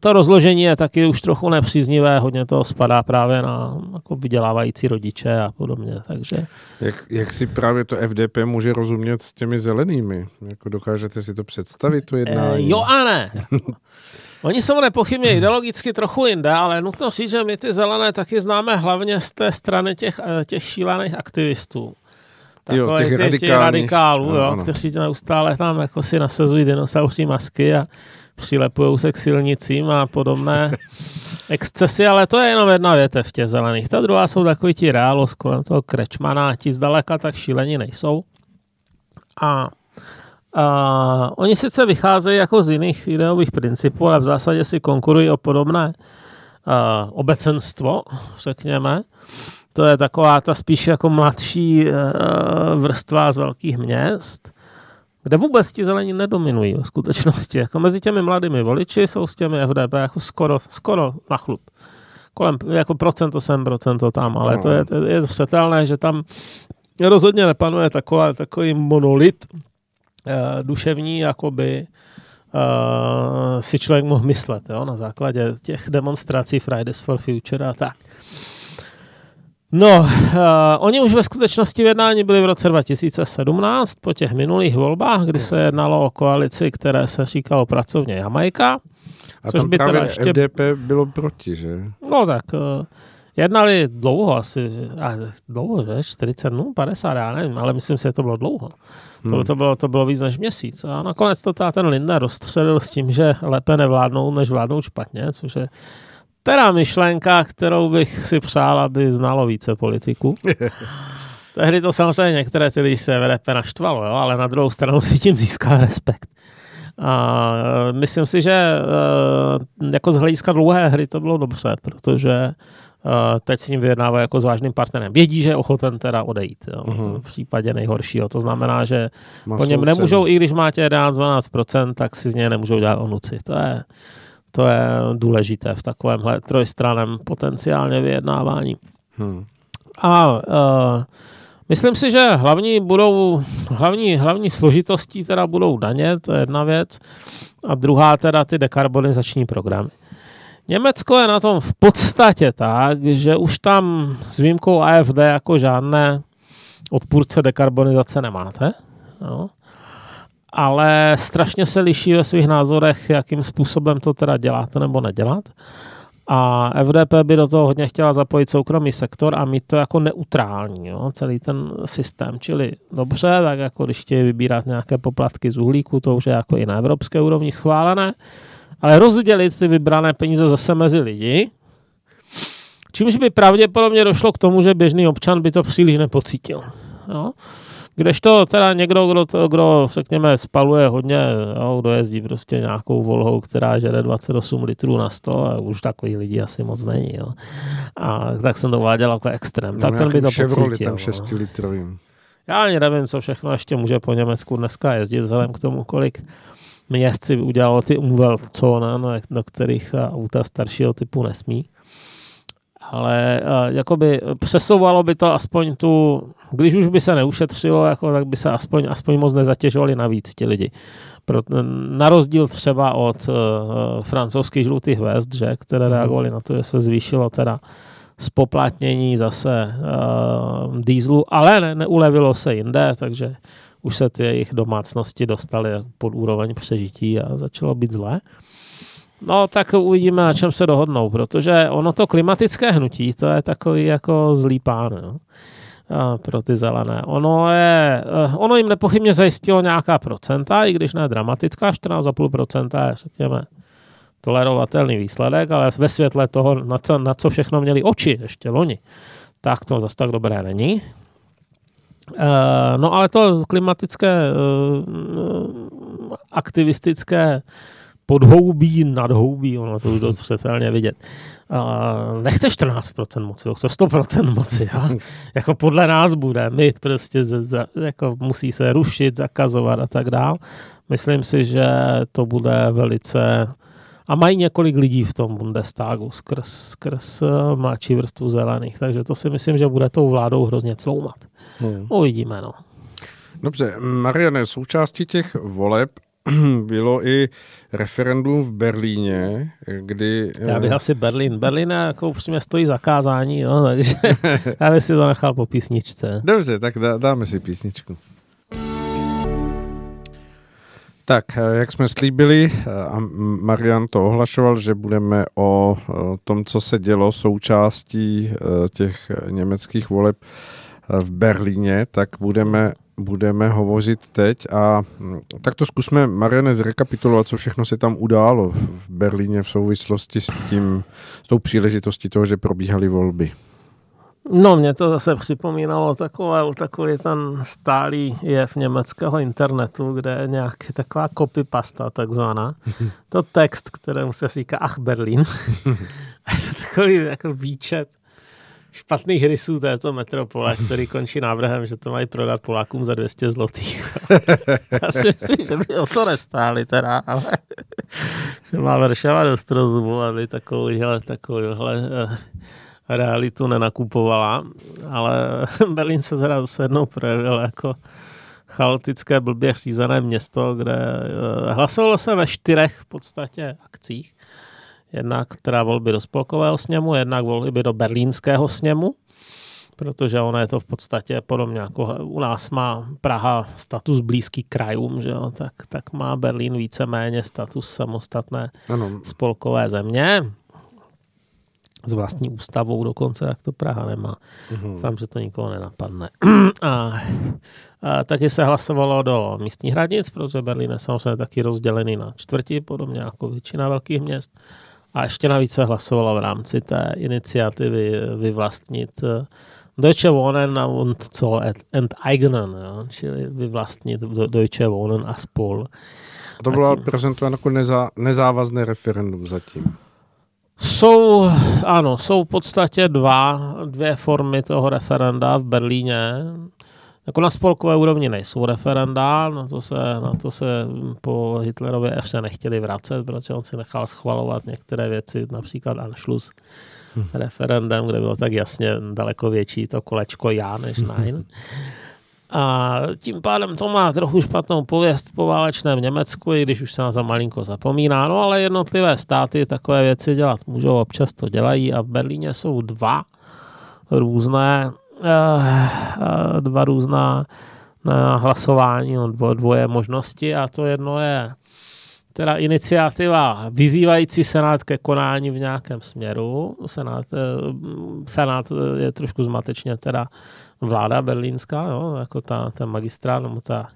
to rozložení je taky už trochu nepříznivé, hodně to spadá právě na jako vydělávající rodiče a podobně. Takže... Jak, jak si právě to FDP může rozumět s těmi zelenými? Jako dokážete si to představit, to jednání? E, jo a ne. Oni jsou nepochybně ideologicky trochu jinde, ale nutno říct, že my ty zelené taky známe hlavně z té strany těch, eh, těch šílených aktivistů. Jo, těch, těch, radikálních. těch radikálů, no, jo, kteří neustále tam jako si nasazují dinosauří masky a přilepují se k silnicím a podobné excesy, ale to je jenom jedna větev těch zelených. Ta druhá jsou takový ti reálos kolem toho krečmana, ti zdaleka tak šílení nejsou. A a oni sice vycházejí jako z jiných ideových principů, ale v zásadě si konkurují o podobné a, obecenstvo, řekněme. To je taková ta spíš jako mladší a, vrstva z velkých měst, kde vůbec ti zelení nedominují v skutečnosti. Jako mezi těmi mladými voliči jsou s těmi FDP jako skoro, skoro na chlup. Kolem jako procento sem, procento tam, ale to je, to je zřetelné, že tam rozhodně nepanuje taková, takový monolit uh, duševní, jakoby uh, si člověk mohl myslet jo, na základě těch demonstrací Fridays for Future a tak. No, uh, oni už ve skutečnosti v jednání byli v roce 2017 po těch minulých volbách, kdy se jednalo o koalici, které se říkalo pracovně Jamajka. A což tam by právě ještě... FDP bylo proti, že? No tak, uh, jednali dlouho asi, a dlouho, že? 40 dnů, 50, já nevím, ale myslím si, že to bylo dlouho. Hmm. To, to, bylo, to bylo víc než měsíc. A nakonec to ten Linda rozstřelil s tím, že lépe nevládnou, než vládnou špatně, což je teda myšlenka, kterou bych si přál, aby znalo více politiků. Tehdy to samozřejmě některé ty lidi se VDP naštvalo, jo, ale na druhou stranu si tím získal respekt. A e, myslím si, že e, jako z hlediska dlouhé hry to bylo dobře, protože Uh, teď s ním vyjednává jako s vážným partnerem. Vědí, že je ochoten teda odejít jo, uh-huh. v případě nejhoršího. To znamená, že Má po něm nemůžou, cenu. i když máte 11-12%, tak si z něj nemůžou dělat onuci. To je, to je důležité v takovémhle trojstraném potenciálně vyjednávání. Hmm. A uh, myslím si, že hlavní budou, hlavní, hlavní složitostí teda budou daně, to je jedna věc, a druhá teda ty dekarbonizační programy. Německo je na tom v podstatě tak, že už tam s výjimkou AFD jako žádné odpůrce dekarbonizace nemáte. No ale strašně se liší ve svých názorech, jakým způsobem to teda dělat nebo nedělat. A FDP by do toho hodně chtěla zapojit soukromý sektor a mít to jako neutrální, jo, celý ten systém. Čili dobře, tak jako když chtějí vybírat nějaké poplatky z uhlíku, to už je jako i na evropské úrovni schválené, ale rozdělit ty vybrané peníze zase mezi lidi, Čímž by pravděpodobně došlo k tomu, že běžný občan by to příliš nepocítil. Jo? Kdežto teda někdo, kdo, to, kdo řekněme, spaluje hodně, jo, kdo jezdí prostě nějakou volhou, která žere 28 litrů na 100, a už takový lidí asi moc není. Jo. A tak jsem to váděl jako extrém. No, tak ten by to pocítil. tam 6 no. litrovým. Já ani nevím, co všechno ještě může po Německu dneska jezdit, vzhledem k tomu, kolik měst si udělalo ty umweltzone, no, do kterých auta staršího typu nesmí ale uh, jakoby přesouvalo by to aspoň tu, když už by se neušetřilo, jako, tak by se aspoň, aspoň moc nezatěžovali navíc ti lidi. Pro, na rozdíl třeba od uh, francouzských žlutých hvězd, že, které mhm. reagovaly na to, že se zvýšilo teda spoplatnění zase uh, dýzlu, ale ne, neulevilo se jinde, takže už se ty jejich domácnosti dostaly pod úroveň přežití a začalo být zlé. No, tak uvidíme, na čem se dohodnou, protože ono to klimatické hnutí, to je takový jako zlý pán, jo. Pro ty zelené. Ono, je, eh, ono jim nepochybně zajistilo nějaká procenta, i když ne dramatická, 14,5% je, řekněme, tolerovatelný výsledek, ale ve světle toho, na co, na co všechno měli oči ještě loni, tak to zase tak dobré není. Uh, no ale to klimatické uh, aktivistické podhoubí, nadhoubí, ono to už dost přetelně vidět. Uh, nechce 14% moci, chce 100% moci. Jo? jako podle nás bude mít prostě, z, z, jako musí se rušit, zakazovat a tak dál. Myslím si, že to bude velice a mají několik lidí v tom Bundestagu skrz, skrz eh, mladší vrstvu zelených, takže to si myslím, že bude tou vládou hrozně cloumat. Hmm. Uvidíme, no. Dobře, Mariane, součástí těch voleb bylo i referendum v Berlíně, kdy... Já bych asi Berlín. Berlín jako upřímně stojí zakázání, jo, takže já bych si to nechal po písničce. Dobře, tak dá, dáme si písničku. Tak, jak jsme slíbili, a Marian to ohlašoval, že budeme o tom, co se dělo součástí těch německých voleb v Berlíně, tak budeme budeme hovořit teď a mm, tak to zkusme, Mariane, zrekapitulovat, co všechno se tam událo v Berlíně v souvislosti s tím, s tou příležitostí toho, že probíhaly volby. No, mě to zase připomínalo takové, takový ten stálý jev německého internetu, kde je nějaký taková copypasta takzvaná. To text, kterému se říká Ach Berlin. a je to takový jako výčet špatných rysů této metropole, který končí návrhem, že to mají prodat Polákům za 200 zlotých. Já si myslím, že by o to nestáli teda, ale že má Varšava dost rozumu, aby takovýhle, takovýhle eh, realitu nenakupovala, ale Berlín se teda zase jednou projevil jako chaotické, blbě řízené město, kde eh, hlasovalo se ve čtyřech v podstatě akcích jednak teda volby do spolkového sněmu, jednak volby do berlínského sněmu, protože ono je to v podstatě podobně jako u nás má Praha status blízký krajům, že jo, tak, tak má Berlín víceméně status samostatné ano. spolkové země s vlastní ústavou dokonce, jak to Praha nemá. Uhum. Doufám, že to nikoho nenapadne. a, a taky se hlasovalo do místních hranic, protože Berlín je samozřejmě taky rozdělený na čtvrti, podobně jako většina velkých měst. A ještě navíc se hlasovalo v rámci té iniciativy vyvlastnit eh, Deutsche Wohnen und co enteignen, jo? čili vyvlastnit Deutsche Wohnen a spol. To bylo prezentováno jako neza, nezávazné referendum zatím. Jsou, ano, jsou v podstatě dva, dvě formy toho referenda v Berlíně. Jako na spolkové úrovni nejsou referenda, na to se, na to se po Hitlerově ještě nechtěli vracet, protože on si nechal schvalovat některé věci, například Anschluss hm. referendem, kde bylo tak jasně daleko větší to kolečko já než nein. A tím pádem to má trochu špatnou pověst po válečném Německu, i když už se na to malinko zapomíná. No ale jednotlivé státy takové věci dělat můžou, občas to dělají a v Berlíně jsou dva různé dva různá eh, hlasování, no, dvoje možnosti a to jedno je teda iniciativa vyzývající Senát ke konání v nějakém směru. Senát, Senát je trošku zmatečně teda vláda berlínská, jo, jako ta, ten magistrát, nebo ta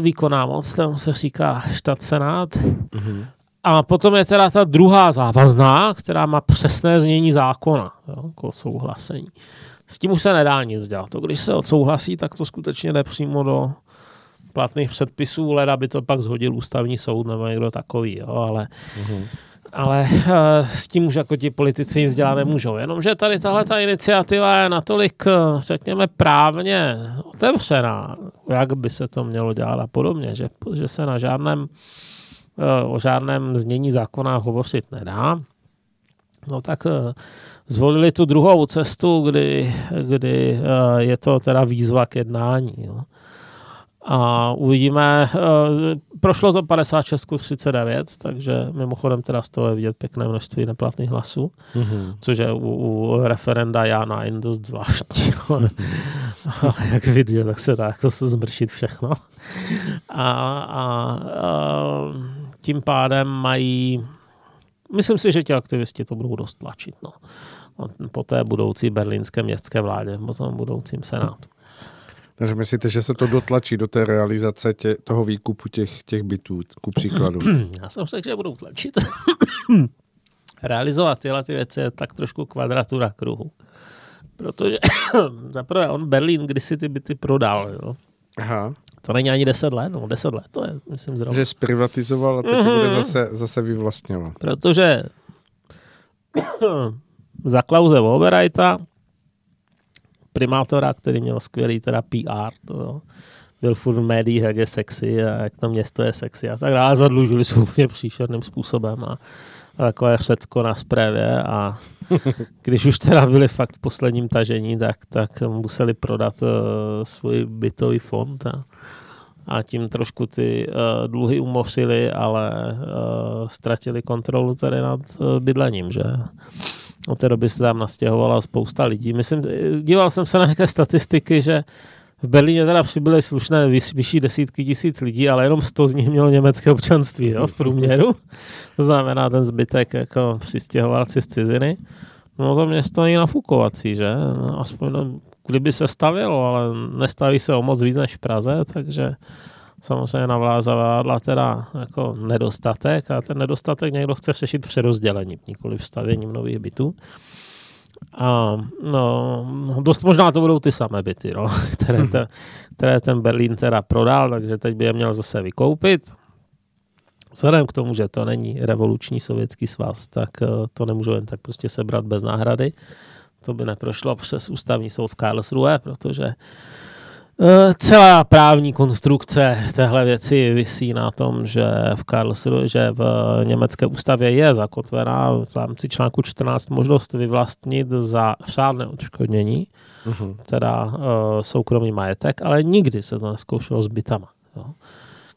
výkonná moc, tomu se říká štát Senát. Mm-hmm. A potom je teda ta druhá závazná, která má přesné znění zákona, jo, jako souhlasení. S tím už se nedá nic dělat. To, když se odsouhlasí, tak to skutečně jde přímo do platných předpisů, leda by to pak zhodil ústavní soud nebo někdo takový, jo, ale uh-huh ale uh, s tím už jako ti politici nic dělat nemůžou. Jenomže tady tahle ta iniciativa je natolik, eh, řekněme, právně otevřená, jak by se to mělo dělat a podobně, že, že se na žádném, uh, o žádném znění zákona hovořit nedá. No tak uh, zvolili tu druhou cestu, kdy, kdy uh, je to teda výzva k jednání. Jo. A uvidíme, eh, prošlo to 56 39, takže mimochodem teda z toho je vidět pěkné množství neplatných hlasů, mm-hmm. což je u, u referenda Jana in dost zvláštní. Ale jak vidět, tak se dá jako se zmršit všechno. A, a, a tím pádem mají Myslím si, že ti aktivisti to budou dost tlačit. No. Po té budoucí berlínské městské vládě, po tom budoucím senátu. Takže myslíte, že se to dotlačí do té realizace tě, toho výkupu těch, těch bytů, ku příkladu? Já jsem řekl, že budou tlačit. Realizovat tyhle ty věci je tak trošku kvadratura kruhu. Protože zaprvé on Berlín kdysi ty byty prodal. Jo. Aha. To není ani 10 let, no 10 let to je, myslím zrovna. Že zprivatizoval a teď mm-hmm. bude zase, zase vyvlastňovat. Protože za Klauze Oberreita primátora, který měl skvělý teda PR, to jo. byl furt v médiích, jak je sexy a jak to město je sexy a tak dále. Zadlužili se úplně příšerným způsobem a, a takové řecko na zprávě a když už teda byli fakt v posledním tažení, tak, tak museli prodat uh, svůj bytový fond a, a tím trošku ty uh, dluhy umořili, ale uh, ztratili kontrolu tady nad uh, bydlením, že? Od té doby se tam nastěhovala spousta lidí. Myslím, díval jsem se na nějaké statistiky, že v Berlíně teda přibyly slušné vyšší desítky tisíc lidí, ale jenom 100 z nich mělo německé občanství jo, v průměru. To znamená ten zbytek jako přistěhovalci z ciziny. No to město není nafukovací, že? No, aspoň no, kdyby se stavělo, ale nestaví se o moc víc než v Praze, takže samozřejmě na zavádla teda jako nedostatek a ten nedostatek někdo chce řešit přerozdělením, nikoli vstavěním nových bytů. A no, dost možná to budou ty samé byty, no, které, ten, které ten Berlín teda prodal, takže teď by je měl zase vykoupit. Vzhledem k tomu, že to není revoluční sovětský svaz, tak eh, to nemůžu jen tak prostě sebrat bez náhrady. To by neprošlo přes ústavní soud v Karlsruhe, protože Eh, celá právní konstrukce téhle věci vysí na tom, že v Karlsruhe, že v německé ústavě je zakotvená v rámci článku 14 možnost vyvlastnit za řádné odškodnění, uh-huh. teda uh, soukromý majetek, ale nikdy se to neskoušelo s bytama. Jo.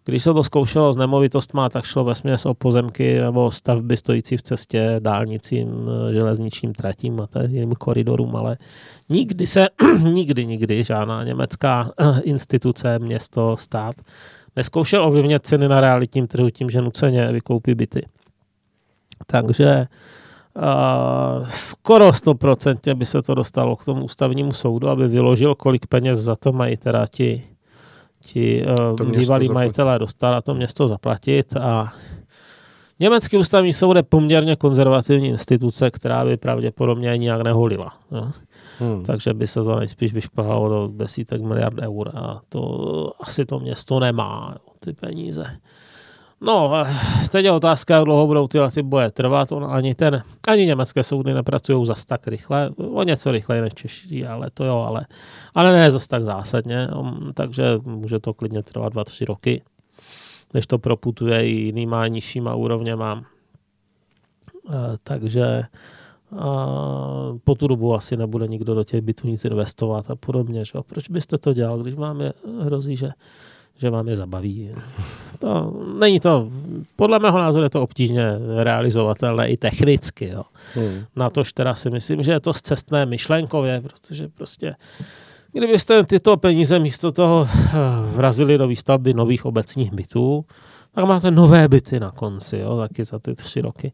Když se to zkoušelo s nemovitostma, tak šlo ve směs o pozemky nebo stavby stojící v cestě, dálnicím, železničním tratím a jiným koridorům, ale nikdy se, nikdy, nikdy žádná německá instituce, město, stát neskoušel ovlivnit ceny na realitním trhu tím, že nuceně vykoupí byty. Takže Uh, skoro 100% by se to dostalo k tomu ústavnímu soudu, aby vyložil, kolik peněz za to mají teda ti ti uh, bývalí majitelé dostali a to město zaplatit a Německý ústavní soud je poměrně konzervativní instituce, která by pravděpodobně nijak neholila. No. Hmm. Takže by se to nejspíš vyšplhalo do desítek miliard eur a to asi to město nemá, ty peníze. No, teď je otázka, jak dlouho budou tyhle ty boje trvat. On ani, ten, ani německé soudy nepracují zas tak rychle. O něco rychleji než Češi, ale to jo, ale, ale ne zas tak zásadně. Takže může to klidně trvat dva, tři roky, než to proputuje i jinýma nižšíma úrovněma. E, takže po tu dobu asi nebude nikdo do těch bytů nic investovat a podobně. Že? Proč byste to dělal, když vám je, hrozí, že že vám je zabaví. To, není to, podle mého názoru je to obtížně realizovatelné i technicky. Jo. Hmm. Na tož teda si myslím, že je to zcestné myšlenkově, protože prostě kdybyste tyto peníze místo toho eh, vrazili do výstavby nových obecních bytů, tak máte nové byty na konci, jo, taky za ty tři roky.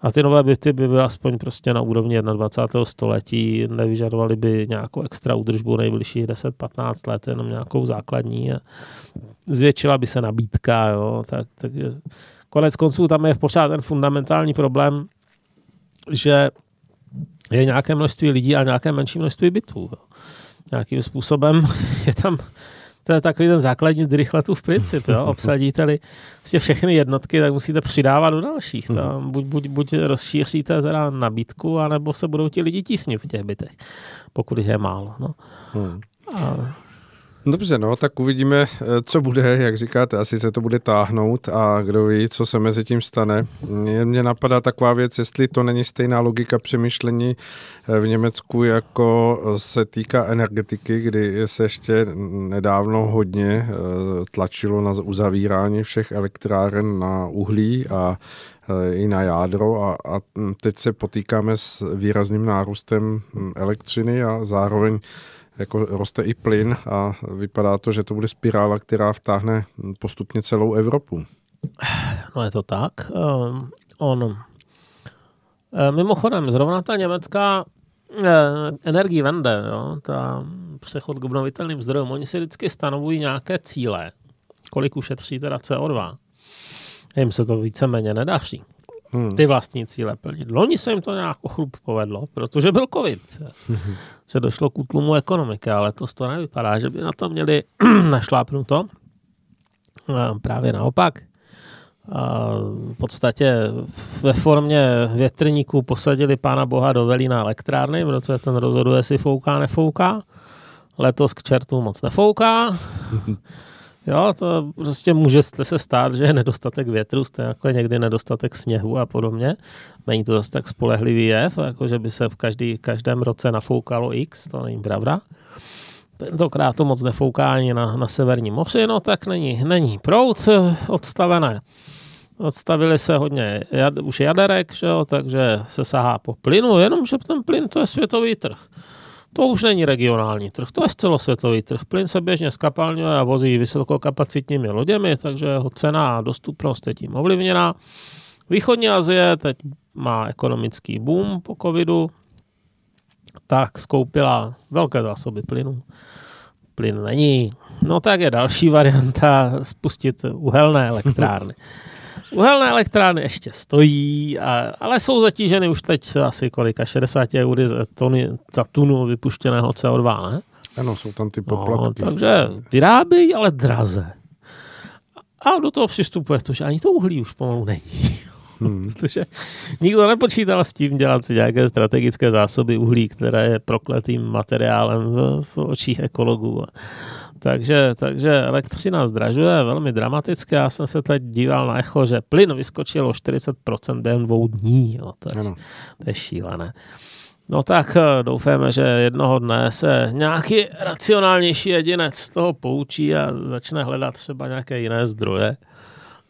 A ty nové byty by byly aspoň prostě na úrovni 21. století, nevyžadovaly by nějakou extra údržbu nejbližších 10-15 let, jenom nějakou základní a zvětšila by se nabídka, jo, tak, tak konec konců tam je pořád ten fundamentální problém, že je nějaké množství lidí a nějaké menší množství bytů. Jo. Nějakým způsobem je tam to je takový ten základní v princip. Jo? Obsadíte-li vlastně všechny jednotky, tak musíte přidávat do dalších. To, hmm. buď, buď, buď rozšíříte teda nabídku, anebo se budou ti lidi tísnit v těch bytech, pokud je málo. No. Hmm. A Dobře, no, tak uvidíme, eh, co bude, jak říkáte, asi se to bude táhnout a kdo ví, co se mezi tím stane. Mě napadá taková věc, jestli to není stejná logika přemýšlení eh, v Německu, jako se týká energetiky, kdy se ještě nedávno hodně eh, tlačilo na uzavírání všech elektráren na uhlí a i na jádro a, a teď se potýkáme s výrazným nárůstem hm, elektřiny a zároveň jako roste i plyn a vypadá to, že to bude spirála, která vtáhne postupně celou Evropu. No je to tak. Um, on, uh, mimochodem, zrovna ta německá uh, energii vende, jo, ta přechod k obnovitelným zdrojům, oni si vždycky stanovují nějaké cíle, kolik ušetří teda CO2. Jim se to víceméně nedaří. Ty vlastní cíle plnit. Loni se jim to nějak chlup povedlo, protože byl covid, že došlo k útlumu ekonomiky, ale to to nevypadá, že by na to měli našlápnuto. Právě naopak. A v podstatě ve formě větrníků posadili pána boha do velína elektrárny, protože ten rozhoduje, jestli fouká, nefouká. Letos k čertu moc nefouká. Jo, to prostě může se stát, že je nedostatek větru, stejně jako někdy nedostatek sněhu a podobně. Není to zase tak spolehlivý jev, jako že by se v každý, každém roce nafoukalo X, to není pravda. Tentokrát to moc nefouká ani na, na severní moři, no tak není, není prout eh, odstavené. Odstavili se hodně jad, už jaderek, že jo, takže se sahá po plynu, jenomže ten plyn to je světový trh. To už není regionální trh, to je celosvětový trh. Plyn se běžně skapalňuje a vozí vysokokapacitními loděmi, takže jeho cena a dostupnost je tím ovlivněná. Východní Asie teď má ekonomický boom po covidu, tak skoupila velké zásoby plynu. Plyn není. No tak je další varianta spustit uhelné elektrárny. Uhelné elektrárny ještě stojí, a, ale jsou zatíženy už teď asi kolika, 60 eur za, tony, za tunu vypuštěného CO2, ne? Ano, jsou tam ty poplatky. No, takže vyrábějí, ale draze. A do toho přistupuje to, že ani to uhlí už pomalu není. Hmm. Protože nikdo nepočítal s tím dělat si nějaké strategické zásoby uhlí, které je prokletým materiálem v, v očích ekologů. Takže, takže elektřina zdražuje velmi dramaticky. Já jsem se teď díval na echo, že plyn vyskočil o 40% během dvou dní. Jo. To, je, to je šílené. No tak eh, doufáme, že jednoho dne se nějaký racionálnější jedinec z toho poučí a začne hledat třeba nějaké jiné zdroje.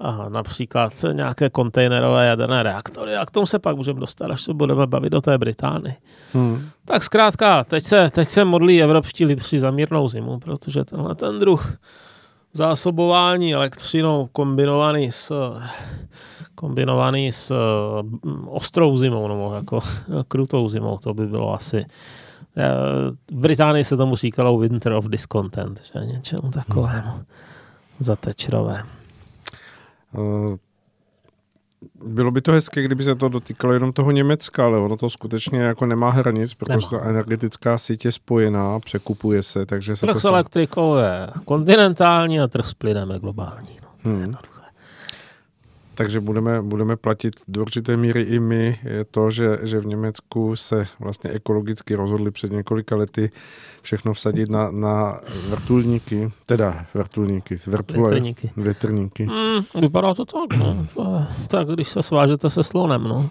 Aha, například nějaké kontejnerové jaderné reaktory a k tomu se pak můžeme dostat, až se budeme bavit do té Británii. Hmm. Tak zkrátka, teď se, teď se modlí evropští lidři za mírnou zimu, protože tenhle ten druh zásobování elektřinou kombinovaný s kombinovaný s mm, ostrou zimou, nebo jako krutou zimou, to by bylo asi eh, v Británii se tomu říkalo Winter of Discontent, že něčemu takovému zatečrové. Eh, bylo by to hezké, kdyby se to dotýkalo jenom toho Německa, ale ono to skutečně jako nemá hranic, protože nemá. ta energetická síť je spojená, překupuje se, takže se trh to... s elektrikou je kontinentální a trh s plynem je globální. No, hmm. Takže budeme, budeme platit do určité míry i my je to, že, že v Německu se vlastně ekologicky rozhodli před několika lety všechno vsadit na, na vrtulníky, teda vrtulníky, vrtule, větrníky. větrníky. Mm, vypadá to tak, no. tak když se svážete se slonem, no.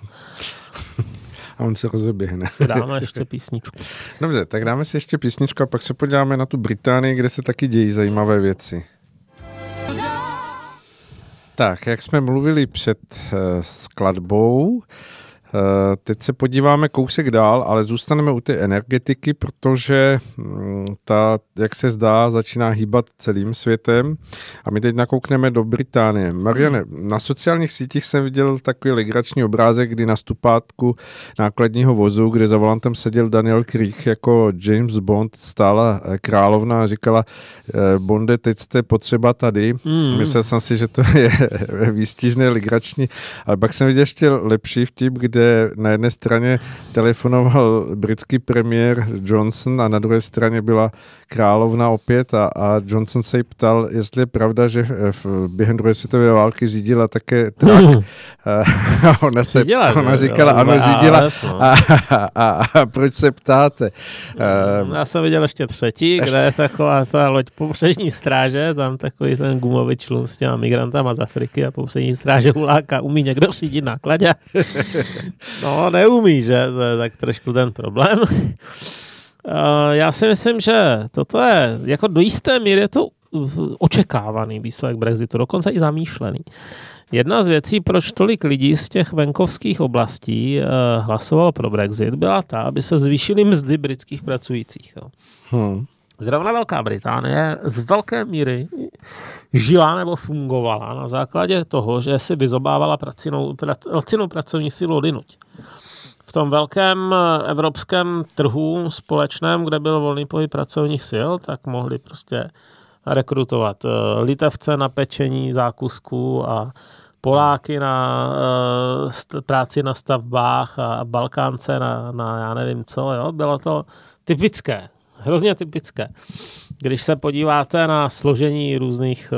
a on se rozeběhne. Si dáme ještě písničku. Dobře, tak dáme si ještě písničku a pak se podíváme na tu Británii, kde se taky dějí zajímavé věci. Tak, jak jsme mluvili před uh, skladbou, Eh, teď se podíváme kousek dál, ale zůstaneme u té energetiky, protože mm, ta, jak se zdá, začíná hýbat celým světem. A my teď nakoukneme do Británie. Mariane, na sociálních sítích jsem viděl takový legrační obrázek, kdy na stupátku nákladního vozu, kde za volantem seděl Daniel Craig jako James Bond, stála eh, královna a říkala, eh, Bonde, teď jste potřeba tady. Mm. Myslel jsem si, že to je výstižné, legrační, ale pak jsem viděl ještě lepší vtip, kde kde na jedné straně telefonoval britský premiér Johnson a na druhé straně byla královna opět a, a Johnson se jí ptal, jestli je pravda, že v, během druhé světové války řídila také trak. Hmm. A ona, se, řídila, ona říkala, ano, řídila. No. A, a, a, a proč se ptáte? No, já jsem viděl ještě třetí, kde je taková ta loď pobřežní stráže, tam takový ten gumový člun s těma migrantama z Afriky a pobřežní stráže uláka, umí někdo řídit nákladě? No, neumí, že? To je tak trošku ten problém. Já si myslím, že toto je, jako do jisté míry je to očekávaný výsledek Brexitu, dokonce i zamýšlený. Jedna z věcí, proč tolik lidí z těch venkovských oblastí hlasovalo pro Brexit, byla ta, aby se zvýšily mzdy britských pracujících. Hmm. Zrovna Velká Británie z velké míry žila nebo fungovala na základě toho, že si vyzobávala pracinou, lacinou pracovní silu odinuť. V tom velkém evropském trhu společném, kde byl volný pohyb pracovních sil, tak mohli prostě rekrutovat eh, litevce na pečení zákusků a Poláky na uh, práci na stavbách a Balkánce na, na já nevím co, jo. Bylo to typické hrozně typické. Když se podíváte na složení různých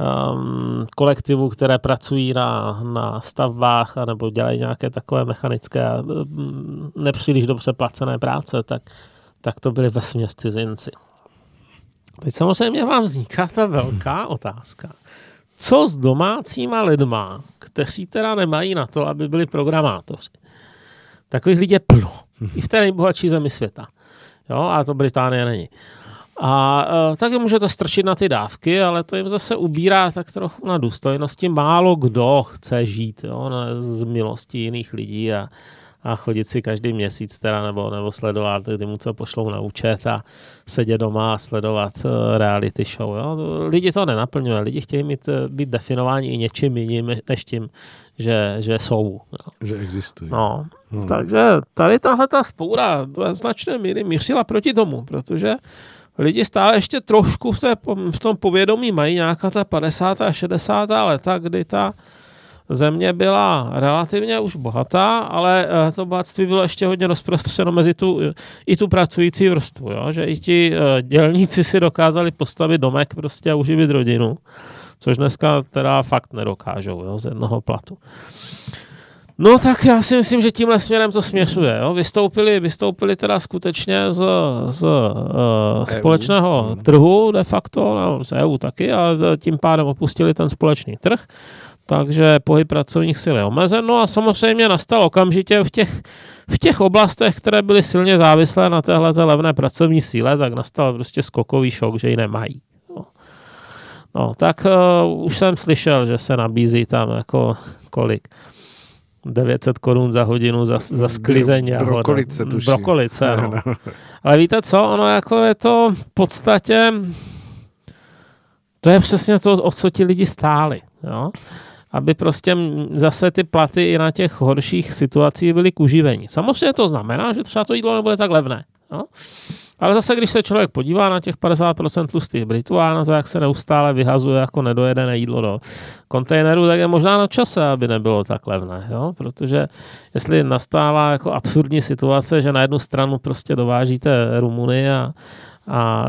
um, kolektivů, které pracují na, na stavbách nebo dělají nějaké takové mechanické um, nepříliš dobře placené práce, tak, tak to byly ve směs cizinci. Teď samozřejmě vám vzniká ta velká otázka. Co s domácíma lidma, kteří teda nemají na to, aby byli programátoři? Takových lidí je plno. I v té nejbohatší zemi světa. Jo, a to Británie není. A uh, taky můžete strčit na ty dávky, ale to jim zase ubírá tak trochu na důstojnosti. Málo kdo chce žít jo, na, z milosti jiných lidí a, a chodit si každý měsíc teda, nebo, nebo sledovat, kdy mu co pošlou na účet a sedět doma a sledovat uh, reality show. Jo. Lidi to nenaplňuje, lidi chtějí mít, eh, být definováni i něčím jiným, než tím, že, že jsou. Jo. Že existují. No. Hmm. Takže tady tahle ta spoura do značné míry mířila proti tomu, protože lidi stále ještě trošku v, té, v tom povědomí mají nějaká ta 50. a 60. leta, kdy ta země byla relativně už bohatá, ale eh, to bohatství bylo ještě hodně rozprostřeno mezi tu, i tu pracující vrstvu, jo? že i ti eh, dělníci si dokázali postavit domek prostě a uživit rodinu, což dneska teda fakt nedokážou jo? z jednoho platu. No tak já si myslím, že tímhle směrem to směřuje. Jo? Vystoupili, vystoupili teda skutečně z, z uh, společného EU. trhu de facto, no, z EU taky, a tím pádem opustili ten společný trh. Takže pohyb pracovních sil je omezen. No a samozřejmě nastal okamžitě v těch, v těch oblastech, které byly silně závislé na téhle levné pracovní síle, tak nastal prostě skokový šok, že ji nemají. No, no tak uh, už jsem slyšel, že se nabízí tam jako kolik 900 korun za hodinu za, za sklizeň Brokolice, tuším. Brokolice, no. no. Ale víte co, ono jako je to v podstatě, to je přesně to, o co ti lidi stáli, jo? aby prostě zase ty platy i na těch horších situacích byly k uživení. Samozřejmě to znamená, že třeba to jídlo nebude tak levné. Jo? Ale zase, když se člověk podívá na těch 50% tlustých Britů a na to, jak se neustále vyhazuje jako nedojedené jídlo do kontejneru, tak je možná na čase, aby nebylo tak levné. Jo? Protože jestli nastává jako absurdní situace, že na jednu stranu prostě dovážíte Rumuny a, a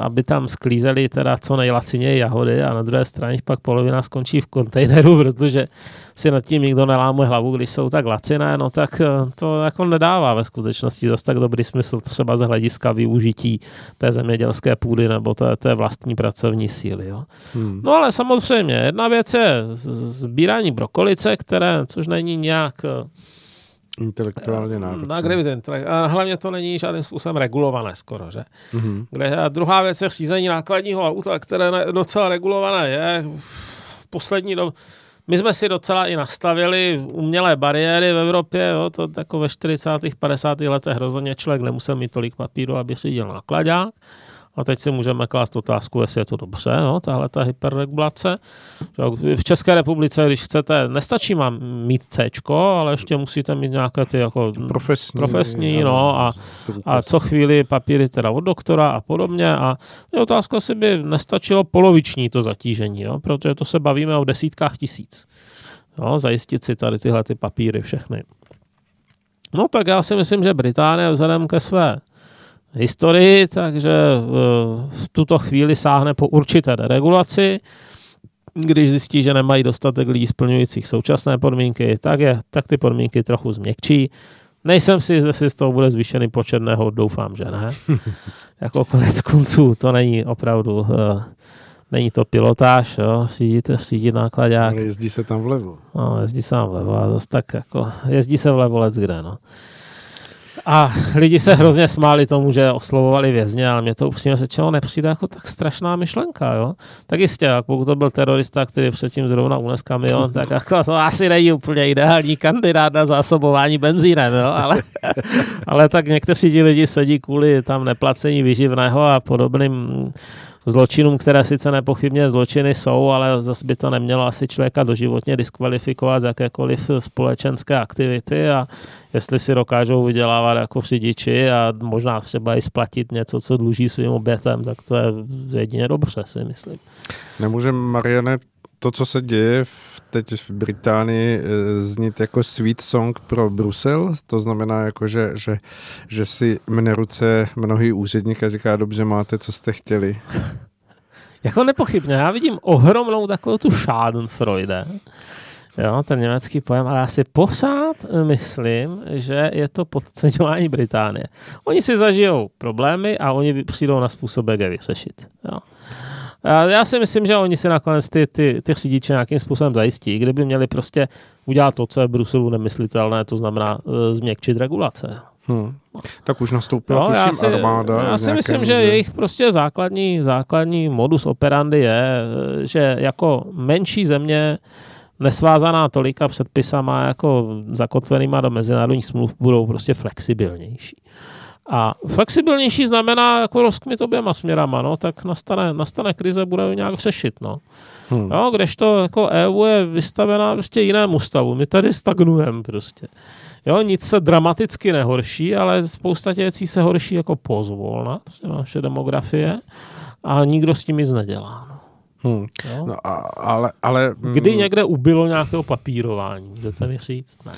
aby tam sklízeli teda co nejlaciněji jahody a na druhé straně pak polovina skončí v kontejneru, protože si nad tím nikdo nelámuje hlavu, když jsou tak laciné, no tak eh, to jako nedává ve skutečnosti zase tak dobrý smysl třeba z hlediska využití té zemědělské půdy nebo té, té vlastní pracovní síly. Jo. Hmm. No ale samozřejmě, jedna věc je sbírání brokolice, které, což není nějak eh, Intelektuálně náročné. Na kde A hlavně to není žádným způsobem regulované skoro, že? Mm-hmm. Kde, a druhá věc je řízení nákladního auta, které docela regulované je. V poslední době My jsme si docela i nastavili umělé bariéry v Evropě, jo, to jako ve 40. 50. letech rozhodně člověk nemusel mít tolik papíru, aby si dělal nakladák. A teď si můžeme klást otázku, jestli je to dobře, no, tahle ta hyperregulace. V České republice, když chcete, nestačí vám mít C, ale ještě musíte mít nějaké ty jako profesní, profesní no, a, a co chvíli papíry teda od doktora a podobně. A je otázka, jestli by nestačilo poloviční to zatížení, jo, protože to se bavíme o desítkách tisíc. Jo, zajistit si tady tyhle ty papíry všechny. No tak já si myslím, že Británie vzhledem ke své historii, takže v tuto chvíli sáhne po určité deregulaci. Když zjistí, že nemají dostatek lidí splňujících současné podmínky, tak, je, tak ty podmínky trochu změkčí. Nejsem si, jestli z toho bude zvýšený počet nehod, doufám, že ne. jako konec konců, to není opravdu, uh, není to pilotáž, jo, řídit, řídit nákladák. Ale jezdí se tam vlevo. No, jezdí se tam vlevo a zase tak jako, jezdí se vlevo let kde, no. A lidi se hrozně smáli tomu, že oslovovali vězně, ale mě to upřímně řečeno nepřijde jako tak strašná myšlenka, jo. Tak jistě, jak pokud to byl terorista, který předtím zrovna unes kamion, tak jako to asi není úplně ideální kandidát na zásobování benzínem, jo, ale, ale tak někteří lidi sedí kvůli tam neplacení vyživného a podobným zločinům, které sice nepochybně zločiny jsou, ale zase by to nemělo asi člověka doživotně diskvalifikovat z jakékoliv společenské aktivity a jestli si dokážou vydělávat jako řidiči a možná třeba i splatit něco, co dluží svým obětem, tak to je jedině dobře, si myslím. Nemůže Marianne to, co se děje v, teď v Británii, eh, znít jako sweet song pro Brusel. To znamená, jako, že, že, že si mne ruce mnohý úředník a říká, dobře máte, co jste chtěli. jako nepochybně, já vidím ohromnou takovou tu Schadenfreude. Jo, ten německý pojem, ale já si pořád myslím, že je to podceňování Británie. Oni si zažijou problémy a oni přijdou na způsob, jak je vyřešit. Jo. Já si myslím, že oni si nakonec ty, ty, ty řidiče nějakým způsobem zajistí, kdyby měli prostě udělat to, co je v Bruselu nemyslitelné, to znamená uh, změkčit regulace. Hmm. Tak už nastoupila no, tuším já si, armáda. Já si myslím, že jejich prostě základní, základní modus operandi je, eh, že jako menší země nesvázaná tolika předpisama jako zakotvenýma do mezinárodních smluv budou prostě flexibilnější. A flexibilnější znamená jako rozkmit oběma směrama, no, tak nastane, nastane krize, bude nějak řešit, no. Hmm. Jo, kdežto jako EU je vystavená prostě jinému stavu. My tady stagnujeme prostě. Jo, nic se dramaticky nehorší, ale spousta věcí se horší jako pozvolna, třeba naše demografie, a nikdo s tím nic nedělá. No. Hmm. No, a, ale, ale, Kdy mm. někde ubylo nějakého papírování, můžete mi říct? Ne.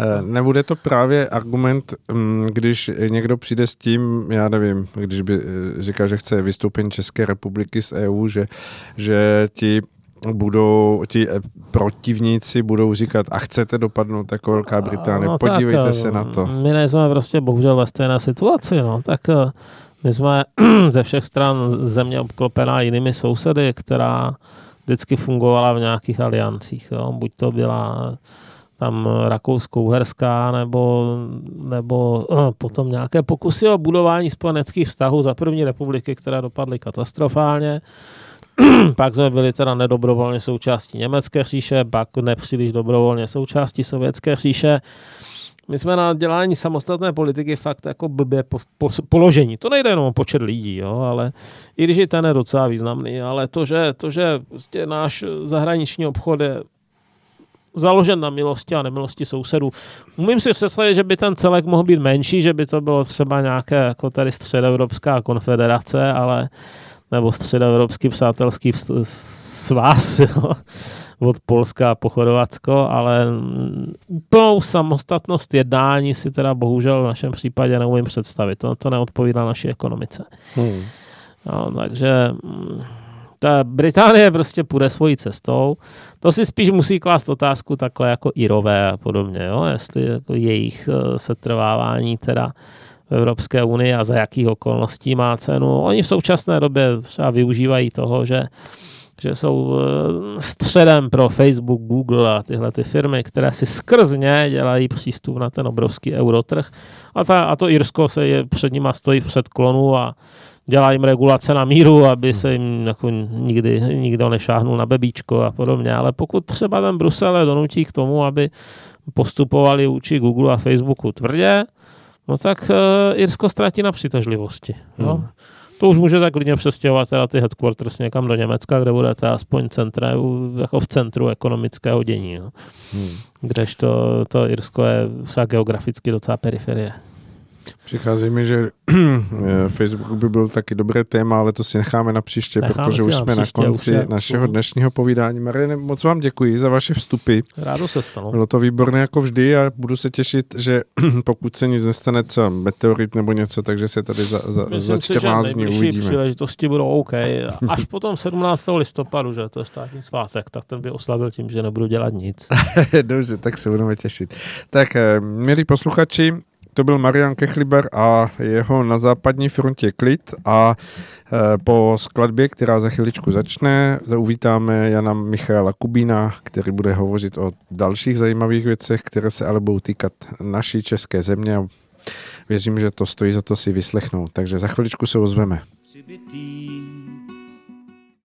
Eh, nebude to právě argument, mm, když někdo přijde s tím, já nevím, když by eh, říkal, že chce vystoupení České republiky z EU, že, že ti budou, ti eh, protivníci budou říkat, a chcete dopadnout jako Velká Británie, no, podívejte tak, se na to. My nejsme prostě bohužel ve stejné situaci, no, tak my jsme ze všech stran země obklopená jinými sousedy, která vždycky fungovala v nějakých aliancích. Jo. Buď to byla tam Rakousko-Uherská nebo, nebo uh, potom nějaké pokusy o budování spojeneckých vztahů za první republiky, které dopadly katastrofálně. pak jsme byli teda nedobrovolně součástí Německé říše, pak nepříliš dobrovolně součástí Sovětské říše. My jsme na dělání samostatné politiky fakt jako blbě po, po, položení. To nejde jenom o počet lidí, jo, ale i když ten je docela významný, ale to, že, to, že prostě náš zahraniční obchod je založen na milosti a nemilosti sousedů. Umím si představit, že by ten celek mohl být menší, že by to bylo třeba nějaké jako tady středoevropská konfederace, ale nebo středoevropský přátelský svaz jo, od Polska po Chorvatsko, ale úplnou samostatnost jednání si teda bohužel v našem případě neumím představit. To, to neodpovídá naší ekonomice. Hmm. No, takže mm, ta Británie prostě půjde svojí cestou. To si spíš musí klást otázku takhle jako Irové a podobně, jo? jestli jako jejich eh, setrvávání teda v Evropské unii a za jakých okolností má cenu. Oni v současné době třeba využívají toho, že že jsou eh, středem pro Facebook, Google a tyhle ty firmy, které si skrz ně dělají přístup na ten obrovský eurotrh. A, ta, a to Irsko se je před nima stojí v předklonu a dělá jim regulace na míru, aby se jim jako nikdy nikdo nešáhnul na bebíčko a podobně. Ale pokud třeba ten Brusel donutí k tomu, aby postupovali vůči Google a Facebooku tvrdě, no tak uh, Irsko ztratí na přitažlivosti. No. Hmm. To už můžete klidně přestěhovat teda ty headquarters někam do Německa, kde budete aspoň centra, jako v centru ekonomického dění. No. Hmm. Kdežto to Irsko je geograficky docela periferie. Přichází mi, že Facebook by byl taky dobré téma, ale to si necháme na příště, necháme protože už jsme na konci už našeho dnešního povídání. Mariane, moc vám děkuji za vaše vstupy. Rádo se stalo. Bylo to výborné jako vždy a budu se těšit, že pokud se nic nestane, co meteorit nebo něco, takže se tady za, za, za 14 dní uvidíme. příležitosti budou OK. Až potom 17. listopadu, že to je státní svátek, tak ten by oslavil tím, že nebudu dělat nic. Dobře, tak se budeme těšit. Tak, eh, milí posluchači, to byl Marian Kechliber a jeho na západní frontě klid a e, po skladbě, která za chviličku začne, uvítáme Jana Michaela Kubína, který bude hovořit o dalších zajímavých věcech, které se ale budou týkat naší české země. Věřím, že to stojí za to si vyslechnout. Takže za chviličku se ozveme.